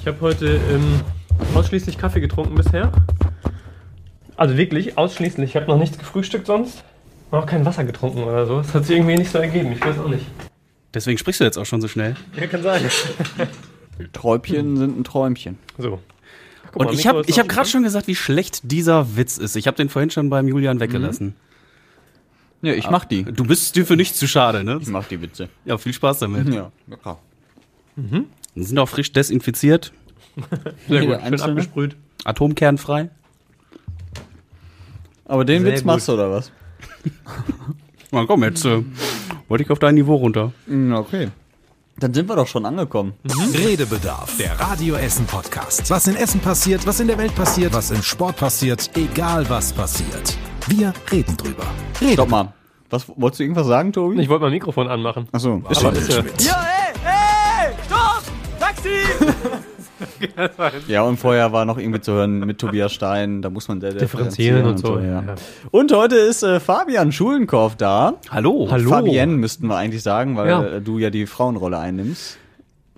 Ich habe heute ähm, ausschließlich Kaffee getrunken bisher. Also wirklich ausschließlich. Ich habe noch nichts gefrühstückt sonst. Noch kein Wasser getrunken oder so. Das hat sich irgendwie nicht so ergeben. Ich weiß auch nicht. Deswegen sprichst du jetzt auch schon so schnell. Ja, kann sein. Träubchen sind ein Träumchen. So. Guck Und mal, ich habe ich hab auch gerade schon gesagt, wie schlecht dieser Witz ist. Ich habe den vorhin schon beim Julian weggelassen. Ja, ich mach die. Du bist dir für nichts zu schade, ne? Ich mach die Witze. Ja, viel Spaß damit. Ja, lecker. Die sind auch frisch desinfiziert, Sehr gut. Schön abgesprüht. atomkernfrei. Aber den Sehr Witz gut. machst du oder was? Na komm, jetzt äh, wollte ich auf dein Niveau runter. Mm, Okay. Dann sind wir doch schon angekommen. Redebedarf, der Radio Essen Podcast. Was in Essen passiert, was in der Welt passiert, was im Sport passiert, egal was passiert. Wir reden drüber. Reden. Stopp mal. Was, wolltest du irgendwas sagen, Tobi? Ich wollte mein Mikrofon anmachen. Achso, schon. ist ja, und vorher war noch irgendwie zu hören mit Tobias Stein, da muss man sehr differenzieren und so. ja. Ja. Und heute ist äh, Fabian Schulenkorf da. Hallo. Hallo. Fabienne müssten wir eigentlich sagen, weil Ja. äh, du ja die Frauenrolle einnimmst.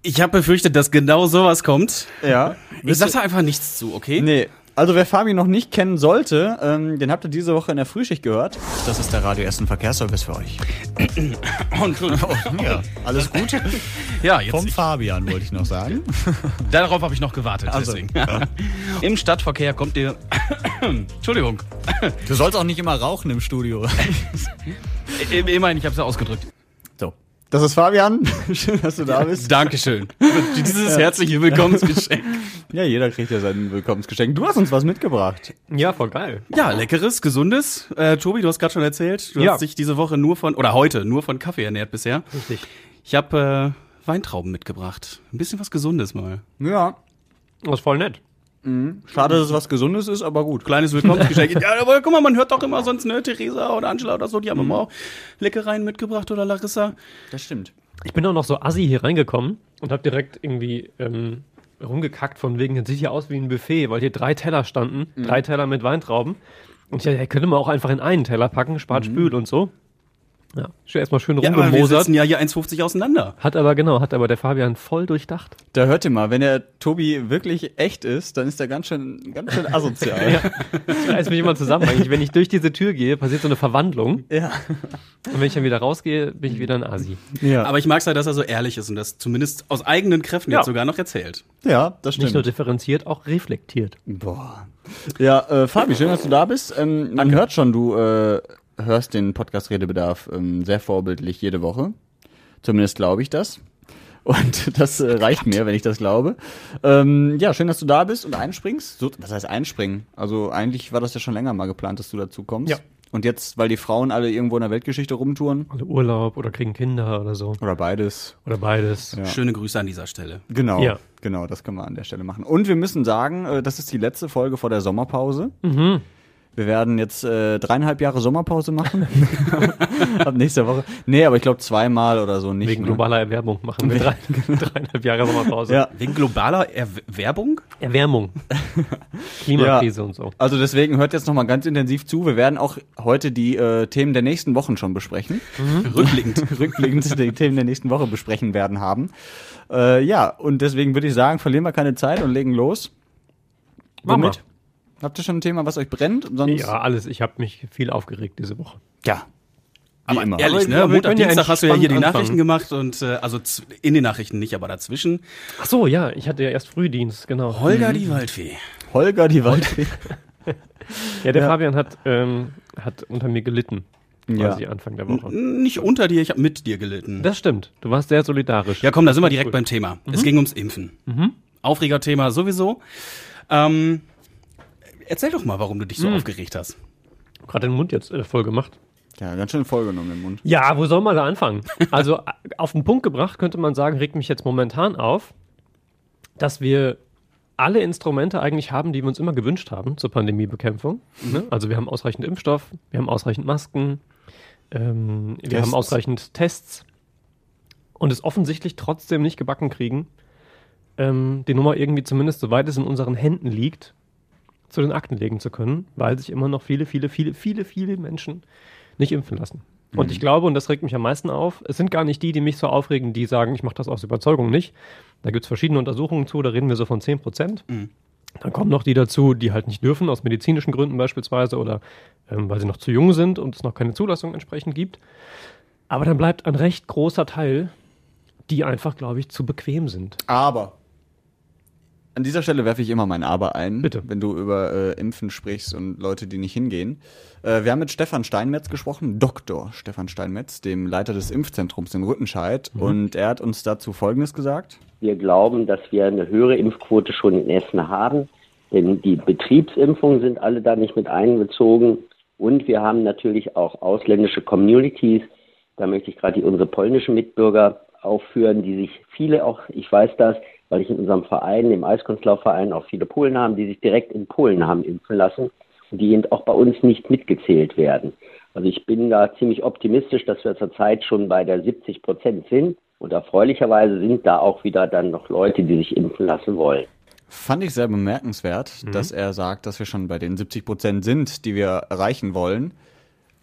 Ich habe befürchtet, dass genau sowas kommt. Ja. Ich sag da einfach nichts zu, okay? Nee, also wer Fabian noch nicht kennen sollte, ähm, den habt ihr diese Woche in der Frühschicht gehört. Das ist der Radio Essen Verkehrsservice für euch. Und, Ja, alles gut? ja, jetzt Vom Fabian wollte ich noch sagen. Darauf habe ich noch gewartet, Also, deswegen. Im Stadtverkehr kommt ihr. Entschuldigung. Du sollst auch nicht immer rauchen im Studio. Immerhin, ich habe es ja ausgedrückt. Das ist Fabian. Schön, dass du da bist. Dankeschön. Für Dieses herzliche Willkommensgeschenk. Ja, jeder kriegt ja sein Willkommensgeschenk. Du hast uns was mitgebracht. ja, voll geil. Ja, leckeres, gesundes. Äh, Tobi, du hast gerade schon erzählt, du Ja. hast dich diese Woche nur von, oder heute nur von Kaffee ernährt bisher. Richtig. Ich habe äh, Weintrauben mitgebracht. Ein bisschen was Gesundes mal. Ja. Das ist voll nett. Schade, dass es was Gesundes ist, aber gut. Kleines Willkommensgeschenk. ja, aber guck mal, man hört doch immer sonst, ne, Theresa oder Angela oder so, die haben immer auch Leckereien mitgebracht oder Larissa. Das stimmt. Ich bin auch noch so assi hier reingekommen und habe direkt irgendwie ähm, rumgekackt von wegen, das sieht hier aus wie ein Buffet, weil hier drei Teller standen, drei Teller mit Weintrauben. Und ich dachte, ja, könnte man auch einfach in einen Teller packen, spart Spül und so. Ja, schön erstmal schön Ja, aber wir sitzen ja hier 1,50 auseinander. hat aber, genau, hat aber der Fabian voll durchdacht. Da hört ihr mal, wenn der Tobi wirklich echt ist, dann ist er ganz schön, ganz schön asozial. Ja. Ich reiß mich immer zusammen eigentlich. Wenn ich durch diese Tür gehe, passiert so eine Verwandlung. ja. Und wenn ich dann wieder rausgehe, bin ich wieder ein Asi. Ja, Aber ich mag's halt, dass er so ehrlich ist und das zumindest aus eigenen Kräften Ja. jetzt sogar noch erzählt. ja das Nicht nur stimmt. differenziert, auch reflektiert. Boah. Ja, äh, Fabi, schön, dass du da bist. Ähm, man hört schon, du äh, hörst den Podcast Redebedarf ähm, sehr vorbildlich jede Woche. Zumindest glaube ich das. Und das äh, reicht mir, wenn ich das glaube. Ähm, ja, schön, dass du da bist und einspringst. So, was heißt einspringen? Also eigentlich war das ja schon länger mal geplant, dass du dazu kommst. Ja. Und jetzt, weil die Frauen alle irgendwo in der Weltgeschichte rumtouren. Alle Urlaub oder kriegen Kinder oder so. Oder beides. Oder beides. Ja. Schöne Grüße an dieser Stelle. Genau. Ja. Genau, das können wir an der Stelle machen. Und wir müssen sagen, äh, das ist die letzte Folge vor der Sommerpause. Mhm. Wir werden jetzt äh, dreieinhalb Jahre Sommerpause machen. Ab nächster Woche. Nee, aber ich glaube zweimal oder so nicht. Wegen ne? globaler Erwärmung machen wir drei, dreieinhalb Jahre Sommerpause. Ja. Wegen globaler Erwerbung? Erwärmung. Klimakrise und so. Also deswegen hört jetzt nochmal ganz intensiv zu. Wir werden auch heute die äh, Themen der nächsten Wochen schon besprechen. Rückblickend. Rückblickend die Themen der nächsten Woche besprechen werden haben. Äh, ja, und deswegen würde ich sagen, verlieren wir keine Zeit und legen los. Womit? Habt ihr schon ein Thema, was euch brennt? Sonst Ja, alles. Ich habe mich viel aufgeregt diese Woche. ja. Aber immer. ehrlich, ne? aber Montag, ja Dienstag hast du ja hier die entspannt Nachrichten anfangen. gemacht und äh, also in den Nachrichten nicht, aber dazwischen. Ach so, ja, ich hatte ja erst Frühdienst, genau. Holger die Waldfee. Holger die Waldfee. Ja, der Ja. Fabian hat, ähm, hat unter mir gelitten. Ja. Quasi Anfang der Woche. Nicht unter dir, ich habe mit dir gelitten. Das stimmt. Du warst sehr solidarisch. Ja, komm, da sind wir direkt Gut. beim Thema. Es ging ums Impfen. Aufregerthema sowieso. Ähm, erzähl doch mal, warum du dich so aufgeregt hast. Gerade den Mund jetzt äh, voll gemacht. Ja, ganz schön vollgenommen im Mund. Ja, wo soll man da anfangen? Also auf den Punkt gebracht könnte man sagen, regt mich jetzt momentan auf, dass wir alle Instrumente eigentlich haben, die wir uns immer gewünscht haben zur Pandemiebekämpfung. Ne? Also wir haben ausreichend Impfstoff, wir haben ausreichend Masken, ähm, wir Tests. haben ausreichend Tests und es offensichtlich trotzdem nicht gebacken kriegen, ähm, die Nummer irgendwie zumindest, soweit es in unseren Händen liegt, zu den Akten legen zu können, weil sich immer noch viele, viele, viele, viele, viele Menschen nicht impfen lassen. Und ich glaube, und das regt mich am meisten auf, es sind gar nicht die, die mich so aufregen, die sagen, ich mache das aus Überzeugung nicht. Da gibt es verschiedene Untersuchungen zu, da reden wir so von 10 Prozent. Dann kommen noch die dazu, die halt nicht dürfen, aus medizinischen Gründen beispielsweise oder ähm, weil sie noch zu jung sind und es noch keine Zulassung entsprechend gibt. Aber dann bleibt ein recht großer Teil, die einfach, glaube ich, zu bequem sind. Aber an dieser Stelle werfe ich immer mein Aber ein, Bitte. wenn du über äh, Impfen sprichst und Leute, die nicht hingehen. Äh, wir haben mit Stefan Steinmetz gesprochen, Dr. Stefan Steinmetz, dem Leiter des Impfzentrums in Rüttenscheid. Und er hat uns dazu Folgendes gesagt. Wir glauben, dass wir eine höhere Impfquote schon in Essen haben, denn die Betriebsimpfungen sind alle da nicht mit einbezogen. Und wir haben natürlich auch ausländische Communities. Da möchte ich gerade unsere polnischen Mitbürger aufführen, die sich viele auch, ich weiß das, weil ich in unserem Verein, dem Eiskunstlaufverein, auch viele Polen haben, die sich direkt in Polen haben impfen lassen und die eben auch bei uns nicht mitgezählt werden. Also ich bin da ziemlich optimistisch, dass wir zurzeit schon bei der 70 Prozent sind. Und erfreulicherweise sind da auch wieder dann noch Leute, die sich impfen lassen wollen. Fand ich sehr bemerkenswert, dass er sagt, dass wir schon bei den 70 Prozent sind, die wir erreichen wollen.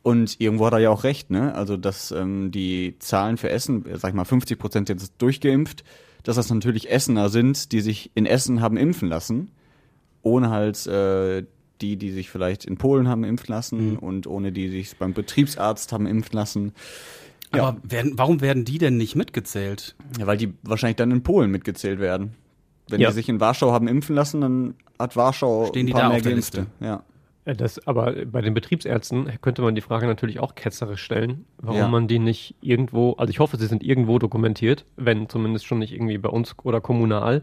Und irgendwo hat er ja auch recht, ne? Also, dass ähm, die Zahlen für Essen, sag ich mal, 50 Prozent jetzt durchgeimpft, dass das natürlich Essener sind, die sich in Essen haben impfen lassen, ohne halt äh, die, die sich vielleicht in Polen haben impfen lassen und ohne die sich beim Betriebsarzt haben impfen lassen. Aber werden, warum werden die denn nicht mitgezählt? Ja, weil die wahrscheinlich dann in Polen mitgezählt werden. Wenn Ja. die sich in Warschau haben impfen lassen, dann hat Warschau Stehen die ein paar da mehr auf der Geimpfte. Liste? Ja. Äh, Das, aber bei den Betriebsärzten könnte man die Frage natürlich auch ketzerisch stellen, warum Ja. man die nicht irgendwo, also ich hoffe, sie sind irgendwo dokumentiert, wenn zumindest schon nicht irgendwie bei uns oder kommunal.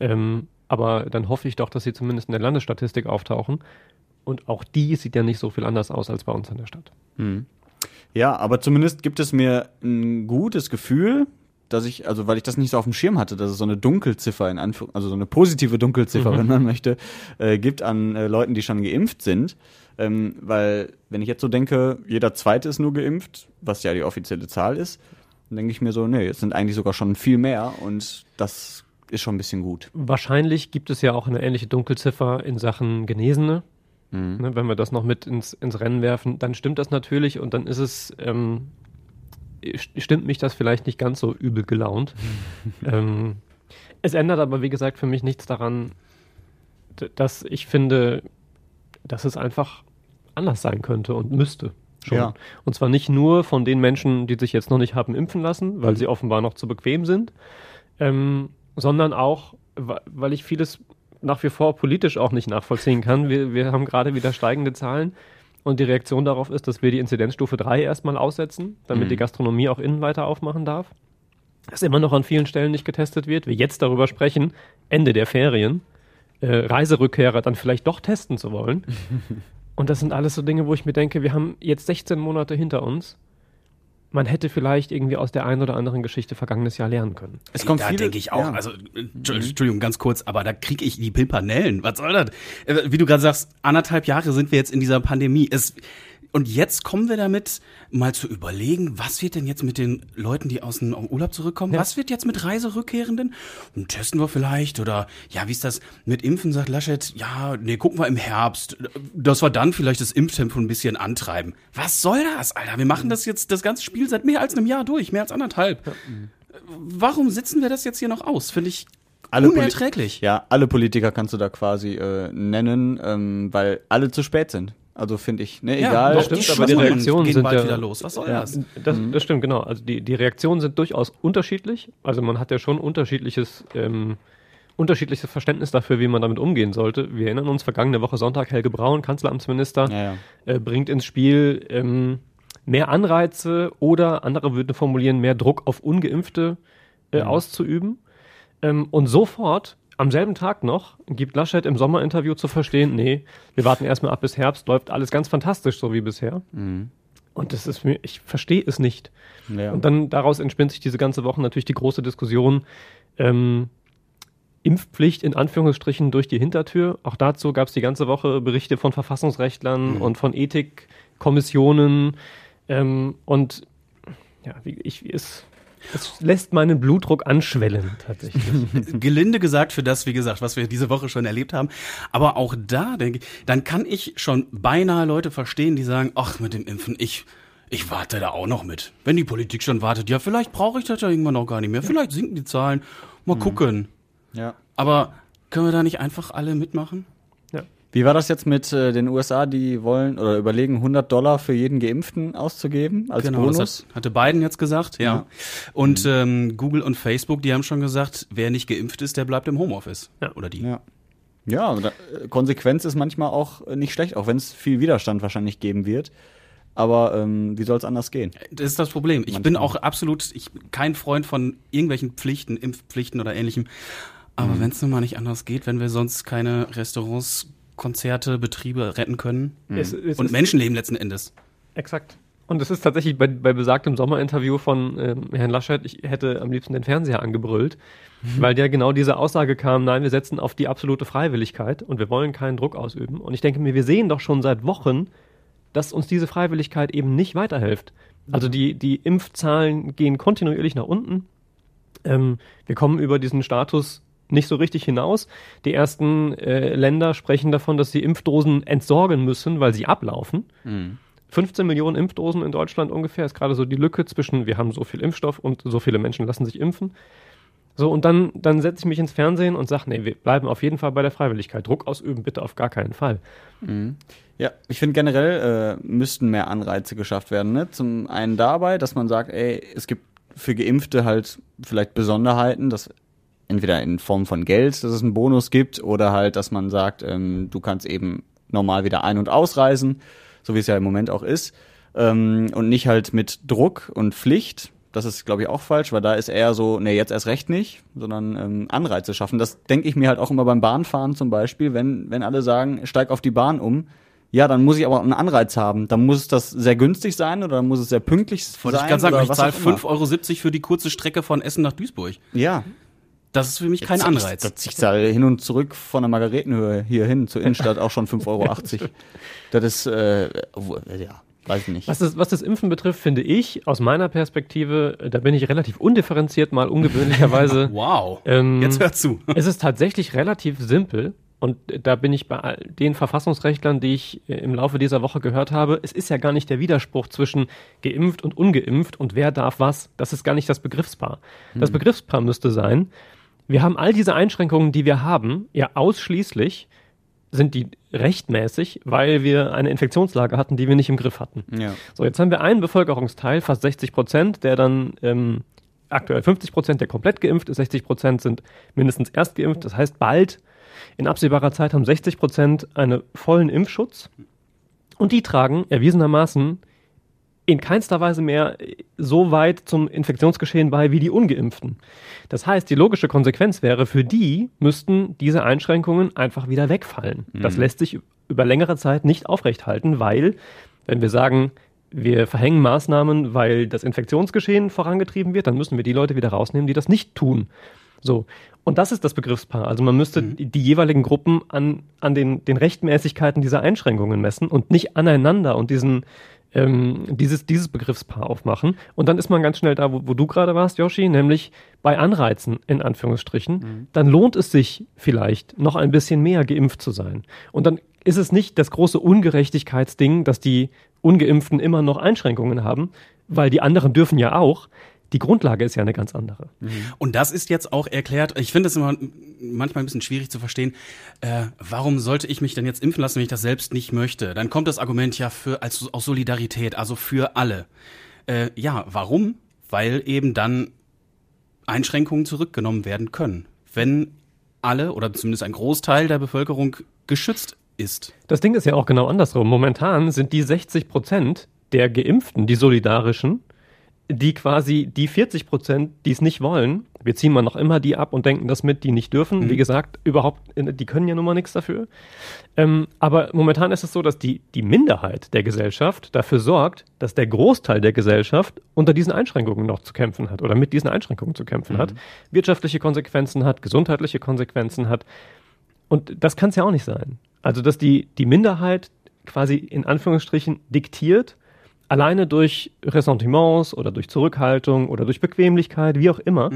Ähm, aber dann hoffe ich doch, dass sie zumindest in der Landesstatistik auftauchen. Und auch die sieht ja nicht so viel anders aus als bei uns in der Stadt. Ja, aber zumindest gibt es mir ein gutes Gefühl, dass ich, also weil ich das nicht so auf dem Schirm hatte, dass es so eine Dunkelziffer in Anführung, also so eine positive Dunkelziffer, wenn man möchte, äh, gibt an äh, Leuten, die schon geimpft sind. Ähm, weil, wenn ich jetzt so denke, jeder Zweite ist nur geimpft, was ja die offizielle Zahl ist, dann denke ich mir so, nee, es sind eigentlich sogar schon viel mehr und das ist schon ein bisschen gut. Wahrscheinlich gibt es ja auch eine ähnliche Dunkelziffer in Sachen Genesene. Ne, wenn wir das noch mit ins, ins Rennen werfen, dann stimmt das natürlich und dann ist es, ähm, stimmt mich das vielleicht nicht ganz so übel gelaunt. ähm, es ändert aber, wie gesagt, für mich nichts daran, dass ich finde, dass es einfach anders sein könnte und müsste. Schon. Ja. Und zwar nicht nur von den Menschen, die sich jetzt noch nicht haben impfen lassen, weil sie offenbar noch zu bequem sind, ähm, sondern auch, weil ich vieles nach wie vor politisch auch nicht nachvollziehen kann. Wir, wir haben gerade wieder steigende Zahlen und die Reaktion darauf ist, dass wir die Inzidenzstufe 3 erstmal aussetzen, damit die Gastronomie auch innen weiter aufmachen darf. Dass immer noch an vielen Stellen nicht getestet wird. Wir jetzt darüber sprechen, Ende der Ferien, äh, Reiserückkehrer dann vielleicht doch testen zu wollen. und das sind alles so Dinge, wo ich mir denke, wir haben jetzt 16 Monate hinter uns. Man hätte vielleicht irgendwie aus der einen oder anderen Geschichte vergangenes Jahr lernen können. Es kommt da denke ich auch. ja. Also, äh, Entschuldigung, ganz kurz, aber da kriege ich die Pimpanellen. Was soll das? Äh, Wie du gerade sagst, anderthalb Jahre sind wir jetzt in dieser Pandemie. Es, und jetzt kommen wir damit, mal zu überlegen, was wird denn jetzt mit den Leuten, die aus dem Urlaub zurückkommen? Ja. Was wird jetzt mit Reiserückkehrenden? Und testen wir vielleicht? Oder ja, wie ist das mit Impfen, sagt Laschet? Ja, nee, gucken wir im Herbst. Dass wir dann vielleicht das Impftempo ein bisschen antreiben. Was soll das, Alter? Wir machen das jetzt, das ganze Spiel seit mehr als einem Jahr durch, mehr als anderthalb. Warum sitzen wir das jetzt hier noch aus? Finde ich Alle Poli- unerträglich. Ja, alle Politiker kannst du da quasi äh, nennen, ähm, weil alle zu spät sind. Also finde ich, ne, egal. doch, stimmt, die aber die Reaktionen gehen sind bald ja- wieder los. Was soll Ja. das? Das, das stimmt, genau. Also die, die Reaktionen sind durchaus unterschiedlich. Also man hat ja schon unterschiedliches, ähm, unterschiedliches Verständnis dafür, wie man damit umgehen sollte. Wir erinnern uns, vergangene Woche Sonntag, Helge Braun, Kanzleramtsminister, Ja, ja. Äh, bringt ins Spiel ähm, mehr Anreize oder, andere würden formulieren, mehr Druck auf Ungeimpfte äh, auszuüben. Ähm, und sofort, am selben Tag noch, gibt Laschet im Sommerinterview zu verstehen, nee, wir warten erstmal ab bis Herbst, läuft alles ganz fantastisch, so wie bisher. Und das ist mir, ich verstehe es nicht. Ja. Und dann daraus entspinnt sich diese ganze Woche natürlich die große Diskussion, ähm, Impfpflicht in Anführungsstrichen durch die Hintertür. Auch dazu gab es die ganze Woche Berichte von Verfassungsrechtlern und von Ethikkommissionen. Ähm, und ja, wie ich, es, es lässt meinen Blutdruck anschwellen tatsächlich. Gelinde gesagt für das, wie gesagt, was wir diese Woche schon erlebt haben. Aber auch da denke ich, dann kann ich schon beinahe Leute verstehen, die sagen, ach, mit dem Impfen, ich, Ich warte da auch noch mit. Wenn die Politik schon wartet, ja, vielleicht brauche ich das ja irgendwann auch gar nicht mehr. Vielleicht sinken die Zahlen. Mal gucken. Ja. Aber können wir da nicht einfach alle mitmachen? Wie war das jetzt mit äh, den USA, die wollen oder überlegen, 100 Dollar für jeden Geimpften auszugeben als Genau, Bonus? das hat, hatte Biden jetzt gesagt, ja. Ja. Und ähm, Google und Facebook, die haben schon gesagt, wer nicht geimpft ist, der bleibt im Homeoffice. Ja. Oder die. Ja. Ja, da, äh, Konsequenz ist manchmal auch äh, nicht schlecht, auch wenn es viel Widerstand wahrscheinlich geben wird. Aber ähm, wie soll es anders gehen? Das ist das Problem. Ich bin auch absolut ich bin kein Freund von irgendwelchen Pflichten, Impfpflichten oder ähnlichem. Aber wenn es nun mal nicht anders geht, wenn wir sonst keine Restaurants, Konzerte, Betriebe retten können Es, es und ist- Menschenleben letzten Endes. Exakt. Und es ist tatsächlich bei, bei besagtem Sommerinterview von ähm, Herrn Laschet, ich hätte am liebsten den Fernseher angebrüllt, weil ja genau diese Aussage kam, nein, wir setzen auf die absolute Freiwilligkeit und wir wollen keinen Druck ausüben. Und ich denke mir, wir sehen doch schon seit Wochen, dass uns diese Freiwilligkeit eben nicht weiterhilft. Also die, die Impfzahlen gehen kontinuierlich nach unten. Ähm, wir kommen über diesen Status nicht so richtig hinaus. Die ersten äh, Länder sprechen davon, dass sie Impfdosen entsorgen müssen, weil sie ablaufen. 15 Millionen Impfdosen in Deutschland ungefähr ist gerade so die Lücke zwischen, wir haben so viel Impfstoff und so viele Menschen lassen sich impfen. So, und dann, dann setze ich mich ins Fernsehen und sage, nee, wir bleiben auf jeden Fall bei der Freiwilligkeit. Druck ausüben bitte auf gar keinen Fall. Ja, ich finde generell äh, müssten mehr Anreize geschafft werden. Ne? Zum einen dabei, dass man sagt, ey, es gibt für Geimpfte halt vielleicht Besonderheiten, dass entweder in Form von Geld, dass es einen Bonus gibt, oder halt, dass man sagt, ähm, du kannst eben normal wieder ein- und ausreisen, so wie es ja im Moment auch ist, ähm, und nicht halt mit Druck und Pflicht. Das ist, glaube ich, auch falsch, weil da ist eher so, nee, jetzt erst recht nicht, sondern ähm, Anreize schaffen. Das denke ich mir halt auch immer beim Bahnfahren zum Beispiel, wenn, wenn alle sagen, steig auf die Bahn um, ja, dann muss ich aber einen Anreiz haben. Dann muss das sehr günstig sein oder dann muss es sehr pünktlich Wollte sein. ich gerade sagen, ich zahle auch immer. 5,70 Euro für die kurze Strecke von Essen nach Duisburg. Ja. Das ist für mich kein Jetzt- Anreiz. Ich, ich zahle hin und zurück von der Margaretenhöhe hier hin zur Innenstadt auch schon 5,80 Euro. Das ist, äh, ja, weiß ich nicht. Was das, was das Impfen betrifft, finde ich, aus meiner Perspektive, äh, da bin ich relativ undifferenziert, mal ungewöhnlicherweise. Wow. Ähm, Jetzt hör zu. Es ist tatsächlich relativ simpel. Und da bin ich bei all den Verfassungsrechtlern, die ich äh, im Laufe dieser Woche gehört habe. Es ist ja gar nicht der Widerspruch zwischen geimpft und ungeimpft und wer darf was. Das ist gar nicht das Begriffspaar. Das Begriffspaar müsste sein, wir haben all diese Einschränkungen, die wir haben, ja ausschließlich sind die rechtmäßig, weil wir eine Infektionslage hatten, die wir nicht im Griff hatten. Ja. So, jetzt haben wir einen Bevölkerungsteil, fast 60 Prozent, der dann ähm, aktuell 50 Prozent, der komplett geimpft ist, 60 Prozent sind mindestens erst geimpft. Das heißt, bald in absehbarer Zeit haben 60 Prozent einen vollen Impfschutz und die tragen erwiesenermaßen in keinster Weise mehr so weit zum Infektionsgeschehen bei wie die Ungeimpften. Das heißt, die logische Konsequenz wäre, für die müssten diese Einschränkungen einfach wieder wegfallen. Das lässt sich über längere Zeit nicht aufrechthalten, weil, wenn wir sagen, wir verhängen Maßnahmen, weil das Infektionsgeschehen vorangetrieben wird, dann müssen wir die Leute wieder rausnehmen, die das nicht tun. So. Und das ist das Begriffspaar. Also man müsste die, die jeweiligen Gruppen an, an den, den Rechtmäßigkeiten dieser Einschränkungen messen und nicht aneinander und diesen, ähm, dieses, dieses Begriffspaar aufmachen. Und dann ist man ganz schnell da, wo, wo du gerade warst, Yoshi, nämlich bei Anreizen, in Anführungsstrichen. Dann lohnt es sich vielleicht, noch ein bisschen mehr geimpft zu sein. Und dann ist es nicht das große Ungerechtigkeitsding, dass die Ungeimpften immer noch Einschränkungen haben, weil die anderen dürfen ja auch. Die Grundlage ist ja eine ganz andere. Und das ist jetzt auch erklärt, ich finde es immer manchmal ein bisschen schwierig zu verstehen, äh, warum sollte ich mich denn jetzt impfen lassen, wenn ich das selbst nicht möchte? Dann kommt das Argument ja für als aus Solidarität, also für alle. Äh, ja, warum? Weil eben dann Einschränkungen zurückgenommen werden können, wenn alle oder zumindest ein Großteil der Bevölkerung geschützt ist. Das Ding ist ja auch genau andersrum. Momentan sind die 60 Prozent der Geimpften, die solidarischen, die quasi die 40 Prozent, die es nicht wollen, wir ziehen mal noch immer die ab und denken das mit, die nicht dürfen. Wie gesagt, überhaupt, die können ja nun mal nichts dafür. Ähm, aber momentan ist es so, dass die, die Minderheit der Gesellschaft dafür sorgt, dass der Großteil der Gesellschaft unter diesen Einschränkungen noch zu kämpfen hat oder mit diesen Einschränkungen zu kämpfen hat, wirtschaftliche Konsequenzen hat, gesundheitliche Konsequenzen hat. Und das kann es ja auch nicht sein. Also, dass die, die Minderheit quasi in Anführungsstrichen diktiert, alleine durch Ressentiments oder durch Zurückhaltung oder durch Bequemlichkeit, wie auch immer,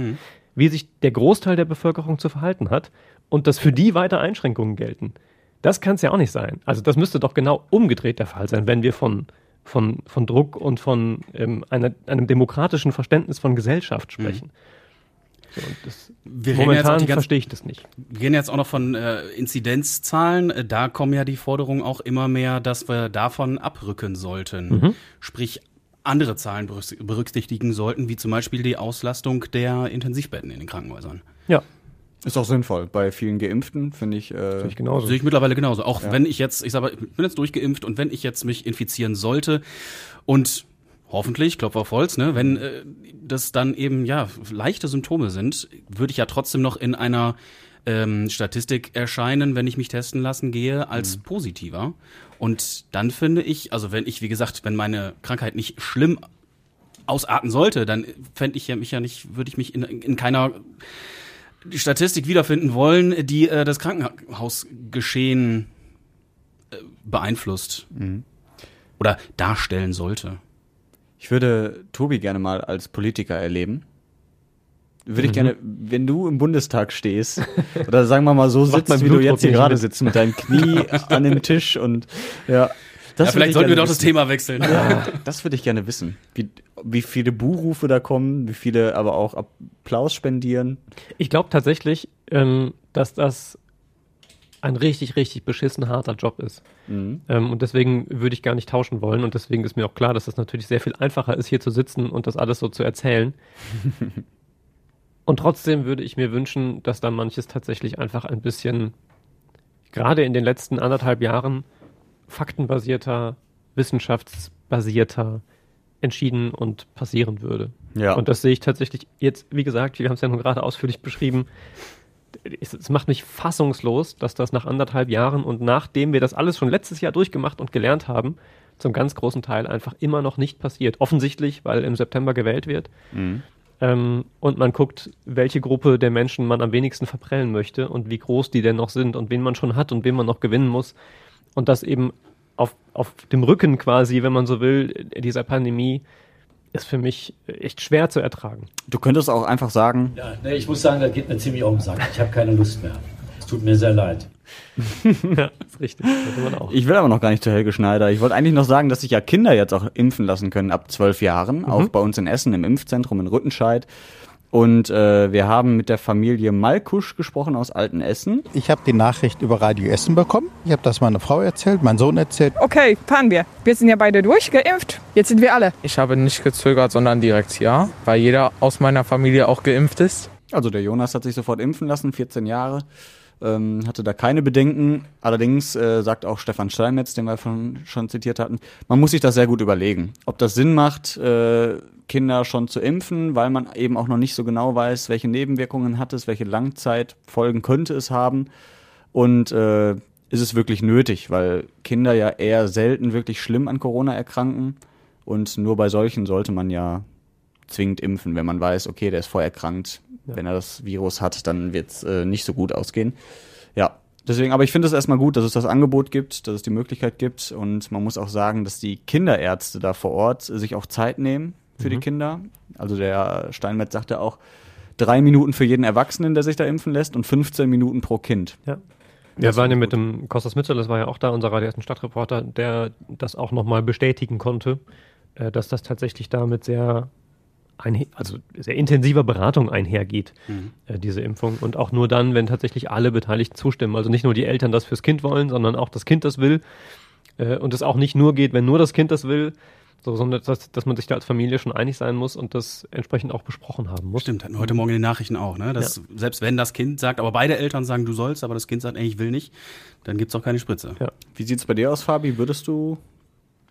wie sich der Großteil der Bevölkerung zu verhalten hat und dass für die weiter Einschränkungen gelten. Das kann es ja auch nicht sein. Also das müsste doch genau umgedreht der Fall sein, wenn wir von von, von Druck und von ähm, einer, einem demokratischen Verständnis von Gesellschaft sprechen. So, und das, Wir reden jetzt auch momentan die ganze- verstehe ich das nicht. Wir gehen jetzt auch noch von äh, Inzidenzzahlen. Äh, Da kommen ja die Forderungen auch immer mehr, dass wir davon abrücken sollten. Mhm. Sprich, andere Zahlen berücks- berücksichtigen sollten, wie zum Beispiel die Auslastung der Intensivbetten in den Krankenhäusern. Ja, Ist auch sinnvoll. Bei vielen Geimpften finde ich. Äh, finde ich genauso. Sehe ich mittlerweile genauso. Auch wenn ich jetzt, ich sag mal, ich bin jetzt durchgeimpft und wenn ich jetzt mich infizieren sollte und hoffentlich, Klopf auf Holz, ne, wenn äh, das dann eben ja leichte Symptome sind, würde ich ja trotzdem noch in einer ähm, Statistik erscheinen, wenn ich mich testen lassen gehe, als positiver. Und dann finde ich, also wenn ich, wie gesagt, wenn meine Krankheit nicht schlimm ausarten sollte, dann fände ich ja mich ja nicht, würde ich mich in, in keiner Statistik wiederfinden wollen, die äh, das Krankenhausgeschehen äh, beeinflusst oder darstellen sollte. Ich würde Tobi gerne mal als Politiker erleben. Würde ich Mhm. gerne, wenn du im Bundestag stehst, oder sagen wir mal so sitzt, wie du jetzt hier gerade sitzt, mit deinem Knie an dem Tisch und ja. Das ja, vielleicht ich sollten wir doch das wissen. Thema wechseln. Ja, das würde ich gerne wissen. Wie, wie viele Buhrufe da kommen, wie viele aber auch Applaus spendieren. Ich glaube tatsächlich, ähm, dass das ein richtig, richtig beschissen harter Job ist. Mhm. Ähm, und deswegen würde ich gar nicht tauschen wollen. Und deswegen ist mir auch klar, dass das natürlich sehr viel einfacher ist, hier zu sitzen und das alles so zu erzählen. und trotzdem würde ich mir wünschen, dass da manches tatsächlich einfach ein bisschen, gerade in den letzten anderthalb Jahren, faktenbasierter, wissenschaftsbasierter entschieden und passieren würde. Ja. Und das sehe ich tatsächlich jetzt, wie gesagt, wir haben es ja nun gerade ausführlich beschrieben. Es, macht mich fassungslos, dass das nach anderthalb Jahren und nachdem wir das alles schon letztes Jahr durchgemacht und gelernt haben, zum ganz großen Teil einfach immer noch nicht passiert. Offensichtlich, weil im September gewählt wird. Ähm, und man guckt, welche Gruppe der Menschen man am wenigsten verprellen möchte und wie groß die denn noch sind und wen man schon hat und wen man noch gewinnen muss. Und das eben auf, auf dem Rücken quasi, wenn man so will, dieser Pandemie, ist für mich echt schwer zu ertragen. Du könntest auch einfach sagen, Ja, nee, ich muss sagen, das geht mir ziemlich auf den Sack. Ich habe keine Lust mehr. Es tut mir sehr leid. ja, ist richtig. Das man auch. ich will aber noch gar nicht zu Helge Schneider. Ich wollte eigentlich noch sagen, dass sich ja Kinder jetzt auch impfen lassen können ab zwölf Jahren, auch bei uns in Essen im Impfzentrum in Rüttenscheid. Und äh, wir haben mit der Familie Malkusch gesprochen aus Altenessen. Ich habe die Nachricht über Radio Essen bekommen. Ich habe das meiner Frau erzählt, mein Sohn erzählt. Okay, fahren wir. Wir sind ja beide durchgeimpft. Jetzt sind wir alle. Ich habe nicht gezögert, sondern direkt ja, weil jeder aus meiner Familie auch geimpft ist. Also der Jonas hat sich sofort impfen lassen, 14 Jahre, ähm, hatte da keine Bedenken. Allerdings äh, sagt auch Stefan Steinmetz, den wir von, schon zitiert hatten, man muss sich das sehr gut überlegen, ob das Sinn macht, äh, Kinder schon zu impfen, weil man eben auch noch nicht so genau weiß, welche Nebenwirkungen hat es, welche Langzeitfolgen könnte es haben. Und äh, ist es wirklich nötig, weil Kinder ja eher selten wirklich schlimm an Corona erkranken. Und nur bei solchen sollte man ja zwingend impfen, wenn man weiß, okay, der ist vorerkrankt. Wenn er das Virus hat, dann wird es äh, nicht so gut ausgehen. Ja, deswegen, aber ich finde es erstmal gut, dass es das Angebot gibt, dass es die Möglichkeit gibt. Und man muss auch sagen, dass die Kinderärzte da vor Ort sich auch Zeit nehmen für die Kinder. Also der Steinmetz sagte auch, drei Minuten für jeden Erwachsenen, der sich da impfen lässt und 15 Minuten pro Kind. Ja. Wir waren ja mit dem Kostas Mitchell, das war ja auch da, unser Radio Stadtreporter, der das auch nochmal bestätigen konnte, äh, dass das tatsächlich damit sehr, also sehr intensiver Beratung einhergeht, äh, diese Impfung. Und auch nur dann, wenn tatsächlich alle Beteiligten zustimmen. Also nicht nur die Eltern das fürs Kind wollen, sondern auch das Kind das will. Äh, und es auch nicht nur geht, wenn nur das Kind das will, so, sondern dass, dass man sich da als Familie schon einig sein muss und das entsprechend auch besprochen haben muss. Stimmt, hatten wir heute Morgen in den Nachrichten auch, ne? Dass selbst wenn das Kind sagt, aber beide Eltern sagen, du sollst, aber das Kind sagt, ey, ich will nicht, dann gibt's auch keine Spritze. Ja. Wie sieht's bei dir aus, Fabi? Würdest du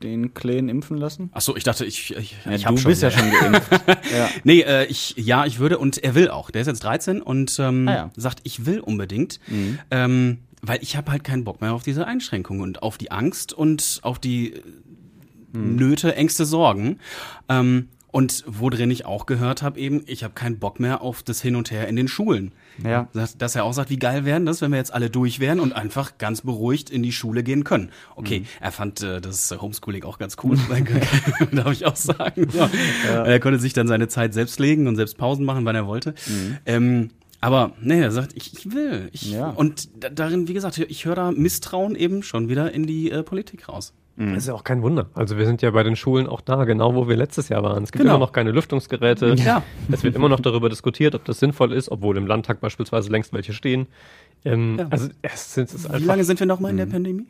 den Kleen impfen lassen? Ach so, ich dachte, ich, ich, Ja, ich du hab bist ja schon geimpft. ja. Nee, äh, ich, ja, ich würde und er will auch. Der ist jetzt 13 und ähm, Ah ja. sagt, ich will unbedingt. Ähm, weil ich habe halt keinen Bock mehr auf diese Einschränkungen und auf die Angst und auf die äh, Nöte, Ängste, Sorgen. Ähm, und worin ich auch gehört habe eben, ich habe keinen Bock mehr auf das Hin und Her in den Schulen. Ja. Dass, dass er auch sagt, wie geil wären das, wenn wir jetzt alle durch wären und einfach ganz beruhigt in die Schule gehen können. Okay, Mhm. er fand äh, das Homeschooling auch ganz cool, darf ich auch sagen. So. Er konnte sich dann seine Zeit selbst legen und selbst Pausen machen, wann er wollte. Ähm, aber nee, er sagt, ich, ich will. Ich, Mhm. Ja. Und da, darin, wie gesagt, ich höre da Misstrauen eben schon wieder in die äh, Politik raus. Das ist ja auch kein Wunder. Also wir sind ja bei den Schulen auch da, genau wo wir letztes Jahr waren. Es gibt Genau. immer noch keine Lüftungsgeräte. Ja. Es wird immer noch darüber diskutiert, ob das sinnvoll ist, obwohl im Landtag beispielsweise längst welche stehen. Ähm, Ja. Also es es ist Wie einfach lange sind wir noch mal in der Pandemie?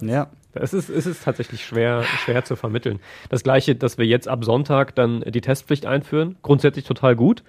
Ja. Es ist, es ist tatsächlich schwer, schwer zu vermitteln. Das gleiche, dass wir jetzt ab Sonntag dann die Testpflicht einführen, grundsätzlich total gut.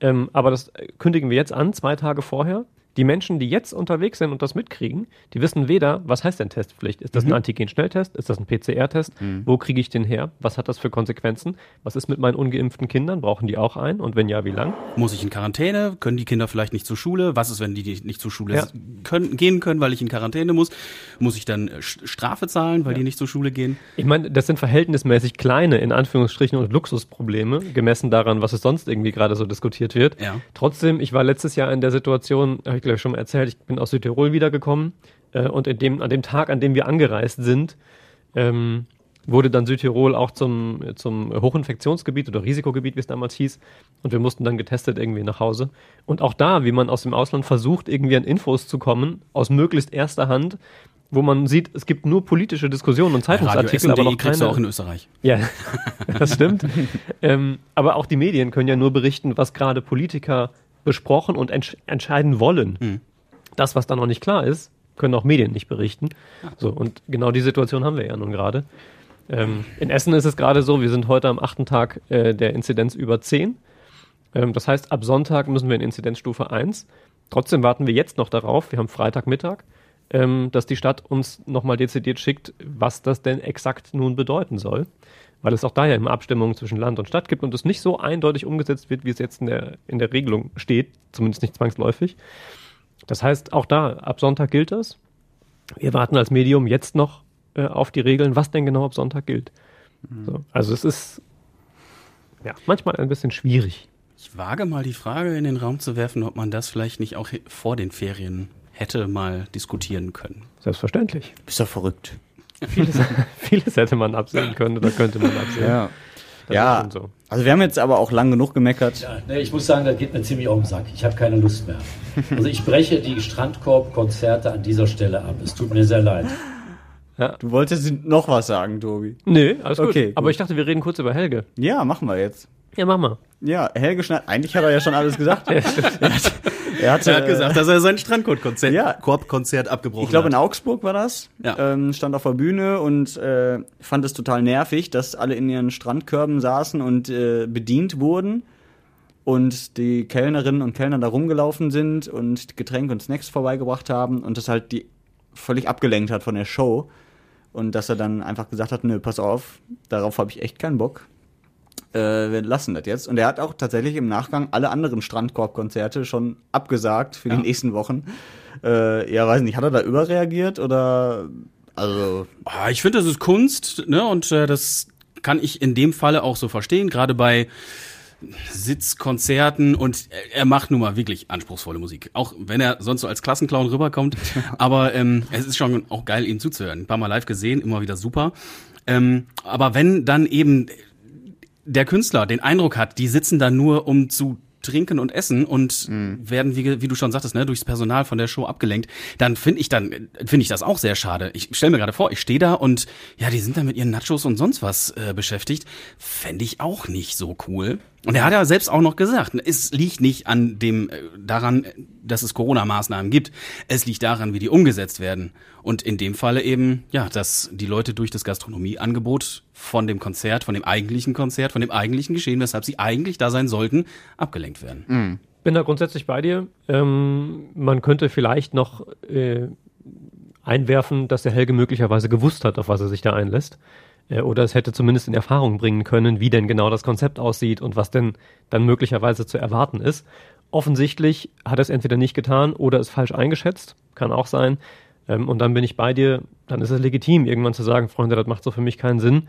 Ähm, aber das äh, kündigen wir jetzt an, zwei Tage vorher. Die Menschen, die jetzt unterwegs sind und das mitkriegen, die wissen weder, was heißt denn Testpflicht? Ist das ein Antigen-Schnelltest? Ist das ein PCR-Test? Wo kriege ich den her? Was hat das für Konsequenzen? Was ist mit meinen ungeimpften Kindern? Brauchen die auch einen? Und wenn ja, wie lang? Muss ich in Quarantäne? Können die Kinder vielleicht nicht zur Schule? Was ist, wenn die nicht zur Schule Ja. können, gehen können, weil ich in Quarantäne muss? Muss ich dann äh, Strafe zahlen, weil die nicht zur Schule gehen? Ich meine, das sind verhältnismäßig kleine, in Anführungsstrichen, und Luxusprobleme, gemessen daran, was es sonst irgendwie gerade so diskutiert wird. Ja. Trotzdem, ich war letztes Jahr in der Situation, ich glaube ich schon mal erzählt, ich bin aus Südtirol wiedergekommen äh, und in dem, an dem Tag, an dem wir angereist sind, ähm, wurde dann Südtirol auch zum, zum Hochinfektionsgebiet oder Risikogebiet, wie es damals hieß. Und wir mussten dann getestet irgendwie nach Hause. Und auch da, wie man aus dem Ausland versucht, irgendwie an Infos zu kommen, aus möglichst erster Hand, wo man sieht, es gibt nur politische Diskussionen und Zeitungsartikel, aber noch kriegst du keine. auch in Österreich. Ja, das stimmt. ähm, aber auch die Medien können ja nur berichten, was gerade Politiker besprochen und entsch entscheiden wollen. Das, was da noch nicht klar ist, können auch Medien nicht berichten. So, und genau die Situation haben wir ja nun gerade. Ähm, in Essen ist es gerade so, wir sind heute am achten Tag äh, der Inzidenz über 10. Ähm, das heißt, ab Sonntag müssen wir in Inzidenzstufe 1. Trotzdem warten wir jetzt noch darauf, wir haben Freitagmittag, ähm, dass die Stadt uns nochmal dezidiert schickt, was das denn exakt nun bedeuten soll. Weil es auch da ja immer Abstimmungen zwischen Land und Stadt gibt und es nicht so eindeutig umgesetzt wird, wie es jetzt in der, in der Regelung steht, zumindest nicht zwangsläufig. Das heißt, auch da, ab Sonntag gilt das. Wir warten als Medium jetzt noch äh, auf die Regeln, was denn genau ab Sonntag gilt. So, also es ist ja manchmal ein bisschen schwierig. Ich wage mal die Frage in den Raum zu werfen, ob man das vielleicht nicht auch vor den Ferien hätte mal diskutieren können. Selbstverständlich. Bist doch verrückt. Vieles, vieles hätte man absehen können oder könnte man absehen. Ja. Das ist Ja. schon so. Also wir haben jetzt aber auch lang genug gemeckert. Ja, nee, ich muss sagen, das geht mir ziemlich auf den Sack. Ich habe keine Lust mehr. Also ich breche die Strandkorb-Konzerte an dieser Stelle ab. Es tut mir sehr leid. Du wolltest noch was sagen, Tobi. Nö, alles gut. Okay, Aber gut. ich dachte, wir reden kurz über Helge. Ja, machen wir jetzt. Ja, mach mal. Ja, Helge Schneider, eigentlich hat er ja schon alles gesagt. er, hat, er, hatte, Er hat gesagt, dass er sein Strandkorb-Konzert Ja. Korbkonzert abgebrochen ich glaube in hat. Augsburg war das, Ja. ähm, stand auf der Bühne und äh, fand es total nervig, dass alle in ihren Strandkörben saßen und äh, bedient wurden und die Kellnerinnen und Kellner da rumgelaufen sind und Getränke und Snacks vorbeigebracht haben und das halt die völlig abgelenkt hat von der Show und dass er dann einfach gesagt hat, nö, pass auf, darauf habe ich echt keinen Bock. Äh, wir lassen das jetzt. Und er hat auch tatsächlich im Nachgang alle anderen Strandkorb-Konzerte schon abgesagt für die nächsten Wochen. Äh, ja, weiß nicht, hat er da überreagiert oder also Ah, ich finde, das ist Kunst, ne? Und äh, das kann ich in dem Falle auch so verstehen, gerade bei Sitzkonzerten und er- er macht nun mal wirklich anspruchsvolle Musik. Auch wenn er sonst so als Klassenclown rüberkommt. Aber ähm, es ist schon auch geil, ihm zuzuhören. Ein paar Mal live gesehen, immer wieder super. Ähm, aber wenn dann eben der Künstler den Eindruck hat, die sitzen da nur, um zu trinken und essen und werden, wie, wie du schon sagtest, ne, durchs Personal von der Show abgelenkt, dann finde ich dann finde ich das auch sehr schade. Ich stelle mir gerade vor, ich stehe da und ja, die sind da mit ihren Nachos und sonst was äh, beschäftigt. Fände ich auch nicht so cool. Und er hat ja selbst auch noch gesagt, es liegt nicht an dem äh, daran, dass es Corona-Maßnahmen gibt. Es liegt daran, wie die umgesetzt werden. Und in dem Falle eben, ja, dass die Leute durch das Gastronomieangebot von dem Konzert, von dem eigentlichen Konzert, von dem eigentlichen Geschehen, weshalb sie eigentlich da sein sollten, abgelenkt werden. Bin da grundsätzlich bei dir. Ähm, man könnte vielleicht noch äh, einwerfen, dass der Helge möglicherweise gewusst hat, auf was er sich da einlässt. Äh, oder es hätte zumindest in Erfahrung bringen können, wie denn genau das Konzept aussieht und was denn dann möglicherweise zu erwarten ist. Offensichtlich hat er es entweder nicht getan oder es falsch eingeschätzt. Kann auch sein. Ähm, und dann bin ich bei dir. Dann ist es legitim, irgendwann zu sagen, Freunde, das macht so für mich keinen Sinn.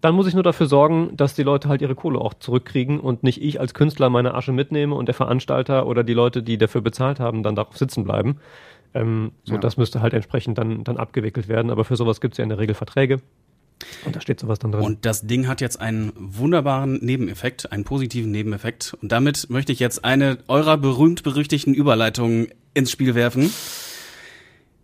Dann muss ich nur dafür sorgen, dass die Leute halt ihre Kohle auch zurückkriegen und nicht ich als Künstler meine Asche mitnehme und der Veranstalter oder die Leute, die dafür bezahlt haben, dann darauf sitzen bleiben. Ähm, so, das müsste halt entsprechend dann, dann abgewickelt werden. Aber für sowas gibt es ja in der Regel Verträge. Und da steht sowas dann drin. Und das Ding hat jetzt einen wunderbaren Nebeneffekt, einen positiven Nebeneffekt. Und damit möchte ich jetzt eine eurer berühmt-berüchtigten Überleitungen ins Spiel werfen.